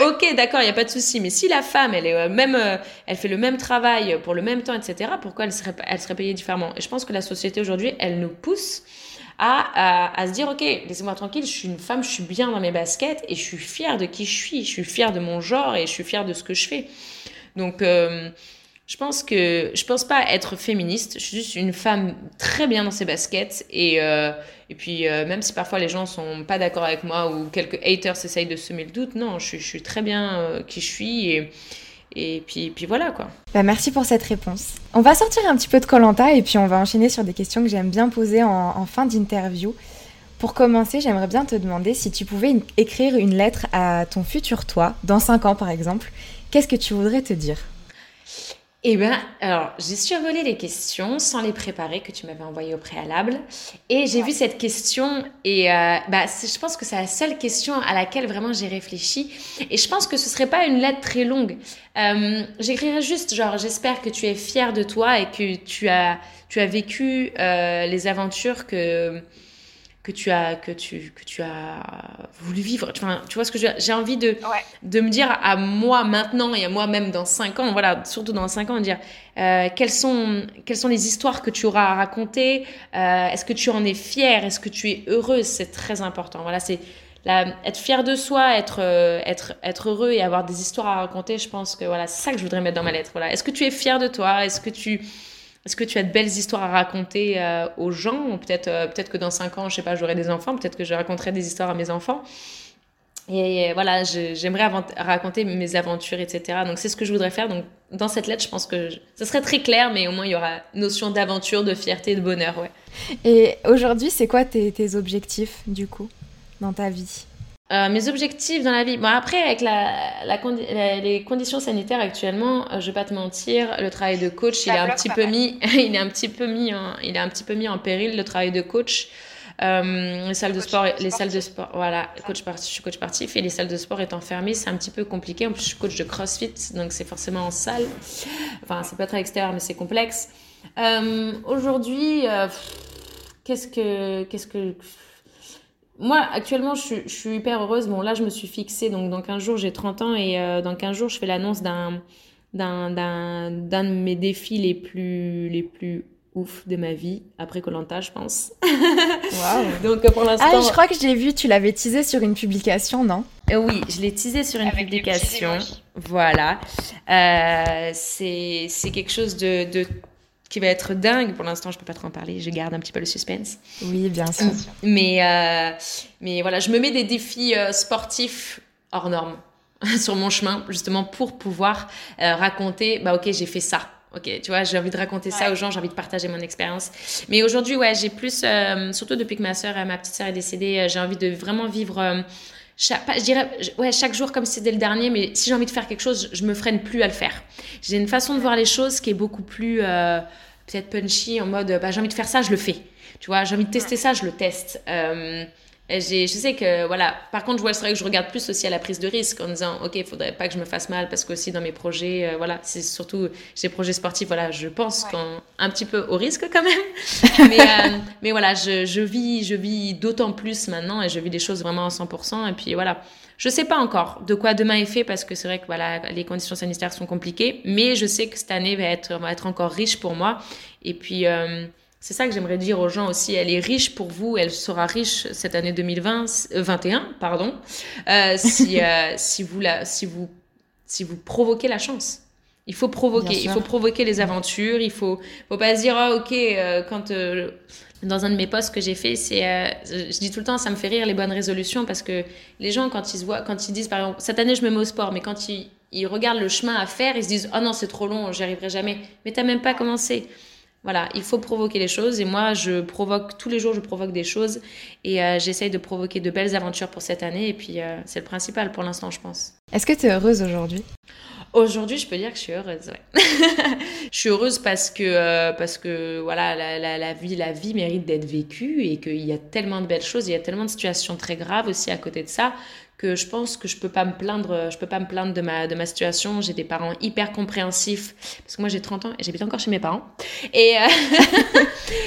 Ok, d'accord, il n'y a pas de souci. Mais si la femme, elle est euh, même, euh, elle fait le même travail pour le même temps, etc. Pourquoi elle serait, elle serait payée différemment? Et je pense que la société aujourd'hui, elle nous pousse à, à, se dire ok laissez-moi tranquille je suis une femme je suis bien dans mes baskets et je suis fière de qui je suis je suis fière de mon genre et je suis fière de ce que je fais donc euh, je pense que je pense pas être féministe. Je suis juste une femme très bien dans ses baskets et euh, et puis euh, même si parfois les gens sont pas d'accord avec moi ou quelques haters essayent de semer le doute, non, je, suis très bien euh, qui je suis et et puis, puis voilà quoi. Bah, merci pour cette réponse. On va sortir un petit peu de Colanta et puis on va enchaîner sur des questions que j'aime bien poser en fin d'interview. Pour commencer, j'aimerais bien te demander si tu pouvais écrire une lettre à ton futur toi, dans 5 ans par exemple, qu'est-ce que tu voudrais te dire? Eh bien, alors, j'ai survolé les questions sans les préparer que tu m'avais envoyées au préalable. Et j'ai vu cette question et euh, bah, je pense que c'est la seule question à laquelle vraiment j'ai réfléchi. Et je pense que ce serait pas une lettre très longue. Euh, J'écrirais juste, genre, j'espère que tu es fier de toi et que tu as, tu as vécu euh, les aventures que que tu as que tu que tu as voulu vivre. Enfin, tu vois ce que j'ai envie de de me dire à moi maintenant et à moi même dans cinq ans voilà surtout dans cinq ans dire euh, quelles sont quelles sont les histoires que tu auras à raconter? Euh, est-ce que tu en es fière? Est-ce que tu es heureuse? C'est très important. Voilà c'est être fier de soi, être, euh, être, être heureux et avoir des histoires à raconter, je pense que voilà, c'est ça que je voudrais mettre dans ma lettre. Voilà. Est-ce que tu es fier de toi? Est-ce que tu, est-ce que tu as de belles histoires à raconter euh, aux gens Peut-être euh, peut-être que dans 5 ans, je sais pas, j'aurai des enfants, peut-être que je raconterai des histoires à mes enfants. Et voilà, j'aimerais raconter mes aventures, etc. Donc c'est ce que je voudrais faire. Donc dans cette lettre, je pense que ce serait très clair, mais au moins il y aura notion d'aventure, de fierté, de bonheur, ouais. Et aujourd'hui, c'est quoi tes objectifs du coup dans ta vie? Euh, mes objectifs dans la vie. Bon, après, avec la, les conditions sanitaires actuellement, euh, je vais pas te mentir, le travail de coach, il est un petit peu mis, il est un petit peu mis, en, il est un petit peu mis en péril le travail de coach. Euh, les salles de sport, les salles de sport, voilà, coach je suis coach partif et les salles de sport étant fermées, c'est un petit peu compliqué. En plus, je suis coach de CrossFit, donc c'est forcément en salle. Enfin, c'est pas très extérieur, mais c'est complexe. Aujourd'hui, qu'est-ce que, qu'est-ce que moi, actuellement, je, suis hyper heureuse. Bon, là, je me suis fixée. Donc, dans 15 jours, j'ai 30 ans. Et euh, dans 15 jours, je fais l'annonce d'un, d'un, d'un, d'un de mes défis les plus, les plus ouf de ma vie. Après Colanta, je pense. Wow. donc, pour l'instant. Ah, je crois que j'ai vu, tu l'avais teasé sur une publication, non? Euh, Oui, je l'ai teasé sur une publication. Voilà. Euh, c'est, c'est quelque chose de, de qui va être dingue. Pour l'instant, je peux pas trop en parler. Je garde un petit peu le suspense. Oui, bien sûr. Mais, euh, mais voilà, je me mets des défis euh, sportifs hors normes sur mon chemin, justement pour pouvoir euh, raconter, bah ok, j'ai fait ça. Ok, tu vois, j'ai envie de raconter ça aux gens, j'ai envie de partager mon expérience. Mais aujourd'hui, ouais, j'ai plus, surtout depuis que ma soeur, ma petite soeur est décédée, j'ai envie de vraiment vivre chaque, je dirais, ouais, chaque jour comme si c'était le dernier, mais si j'ai envie de faire quelque chose, je me freine plus à le faire. J'ai une façon de voir les choses qui est beaucoup plus euh, peut-être punchy, en mode bah, j'ai envie de faire ça, je le fais. Tu vois, j'ai envie de tester ça, je le teste. Euh, je sais que, voilà, par contre, c'est vrai que je regarde plus aussi à la prise de risque en disant, OK, il faudrait pas que je me fasse mal parce que aussi dans mes projets, euh, voilà, c'est surtout ces projets sportifs, voilà, je pense un petit peu au risque quand même. mais, euh, mais voilà, je, je, vis, je vis d'autant plus maintenant et je vis les choses vraiment à 100%. Et puis voilà, je sais pas encore de quoi demain est fait parce que c'est vrai que voilà, les conditions sanitaires sont compliquées, mais je sais que cette année va être, va être encore riche pour moi. Et puis, euh, c'est ça que j'aimerais dire aux gens aussi. Elle est riche pour vous, elle sera riche cette année 2021, euh, pardon, euh, si, euh, si, vous la, si, vous, si vous provoquez la chance. Il faut provoquer, il faut provoquer les aventures, il faut, faut pas se dire, ah, ok, quand dans un de mes posts que j'ai fait, c'est, je dis tout le temps, ça me fait rire les bonnes résolutions parce que les gens quand ils se voient, quand ils disent par exemple, cette année je me mets au sport, mais quand ils, ils regardent le chemin à faire, ils se disent, oh non c'est trop long, j'y arriverai jamais. Mais t'as même pas commencé. Voilà, il faut provoquer les choses et moi je provoque tous les jours, je provoque des choses et euh, j'essaye de provoquer de belles aventures pour cette année et puis euh, c'est le principal pour l'instant je pense. Est-ce que tu es heureuse aujourd'hui? Aujourd'hui, je peux dire que je suis heureuse. Ouais. je suis heureuse parce que euh, parce que voilà, la, la, vie la vie mérite d'être vécue et qu'il y a tellement de belles choses, il y a tellement de situations très graves aussi à côté de ça que je pense que je peux pas me plaindre, je peux pas me plaindre de ma, de ma situation. J'ai des parents hyper compréhensifs parce que moi j'ai 30 ans et j'habite encore chez mes parents. Et euh,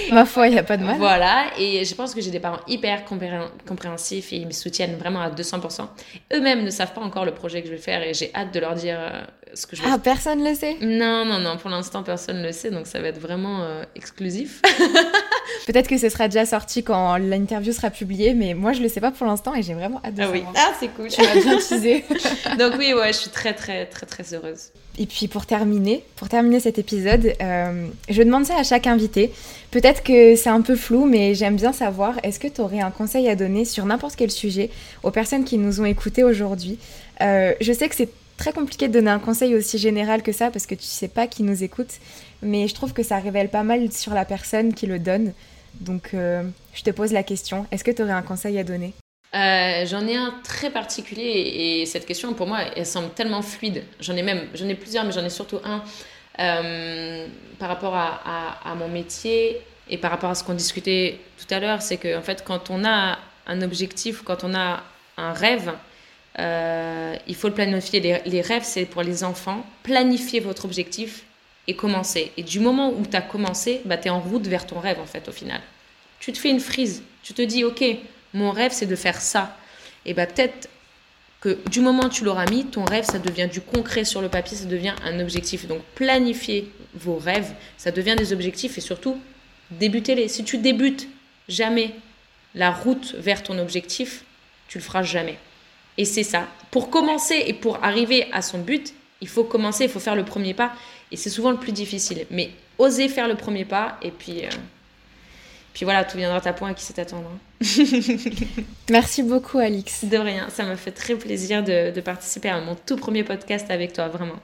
ma foi, il y a pas de mal. Voilà, et je pense que j'ai des parents hyper compréhensifs et ils me soutiennent vraiment à 200%. Eux-mêmes ne savent pas encore le projet que je vais faire et j'ai hâte de leur dire euh, ce que je vais Ah, personne le sait? Non, non, non, pour l'instant personne le sait donc ça va être vraiment euh, exclusif. Peut-être que ce sera déjà sorti quand l'interview sera publiée, mais moi je le sais pas pour l'instant et j'ai vraiment hâte de ah oui. Ah, c'est cool. Tu m'as bien teasé. Donc oui, ouais, je suis très très très très heureuse. Et puis pour terminer, pour terminer cet épisode, euh, je demande ça à chaque invité. Peut-être que c'est un peu flou, mais j'aime bien savoir, est-ce que tu aurais un conseil à donner sur n'importe quel sujet aux personnes qui nous ont écoutés aujourd'hui? Euh, Je sais que c'est très compliqué de donner un conseil aussi général que ça parce que tu sais pas qui nous écoute, mais je trouve que ça révèle pas mal sur la personne qui le donne. Donc euh, je te pose la question, est-ce que tu aurais un conseil à donner? Euh, J'en ai un très particulier et cette question pour moi elle semble tellement fluide. J'en ai même, j'en ai plusieurs, mais j'en ai surtout un euh, par rapport à, mon métier et par rapport à ce qu'on discutait tout à l'heure, c'est que en fait quand on a un objectif, quand on a un rêve, euh, il faut le planifier. Les, les rêves, c'est pour les enfants. Planifiez votre objectif et commencez. Et du moment où tu as commencé, bah, tu es en route vers ton rêve, en fait, au final. Tu te fais une frise. Tu te dis, OK, mon rêve, c'est de faire ça. Et bah, peut-être que du moment où tu l'auras mis, ton rêve, ça devient du concret sur le papier, ça devient un objectif. Donc, planifiez vos rêves, ça devient des objectifs et surtout, débutez-les. Si tu débutes jamais la route vers ton objectif, tu le feras jamais. Et c'est ça. Pour commencer et pour arriver à son but, il faut commencer, il faut faire le premier pas. Et c'est souvent le plus difficile. Mais oser faire le premier pas et puis, euh, puis voilà, tout viendra à point à qui c'est attendre. Merci beaucoup, Alix. De rien, ça m'a fait très plaisir de participer à mon tout premier podcast avec toi, vraiment.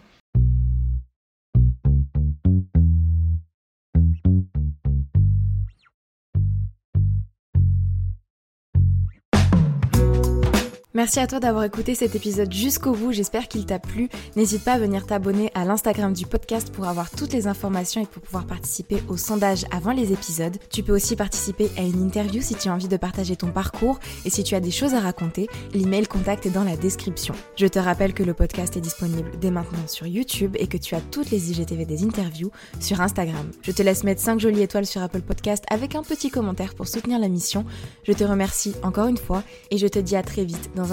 Merci à toi d'avoir écouté cet épisode jusqu'au bout, j'espère qu'il t'a plu. N'hésite pas à venir t'abonner à l'Instagram du podcast pour avoir toutes les informations et pour pouvoir participer au sondage avant les épisodes. Tu peux aussi participer à une interview si tu as envie de partager ton parcours et si tu as des choses à raconter, l'email contact est dans la description. Je te rappelle que le podcast est disponible dès maintenant sur YouTube et que tu as toutes les IGTV des interviews sur Instagram. Je te laisse mettre 5 jolies étoiles sur Apple Podcast avec un petit commentaire pour soutenir la mission. Je te remercie encore une fois et je te dis à très vite dans un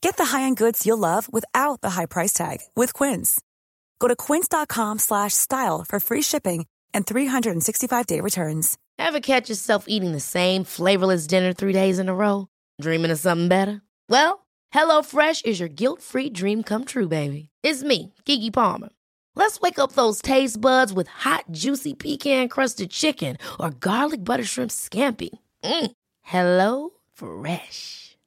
Get the high-end goods you'll love without the high price tag with Quince. Go to quince.com slash style for free shipping and 365-day returns. Ever catch yourself eating the same flavorless dinner three days in a row? Dreaming of something better? Well, HelloFresh is your guilt-free dream come true, baby. It's me, Kiki Palmer. Let's wake up those taste buds with hot, juicy pecan-crusted chicken or garlic butter shrimp scampi. Mm. Hello Fresh.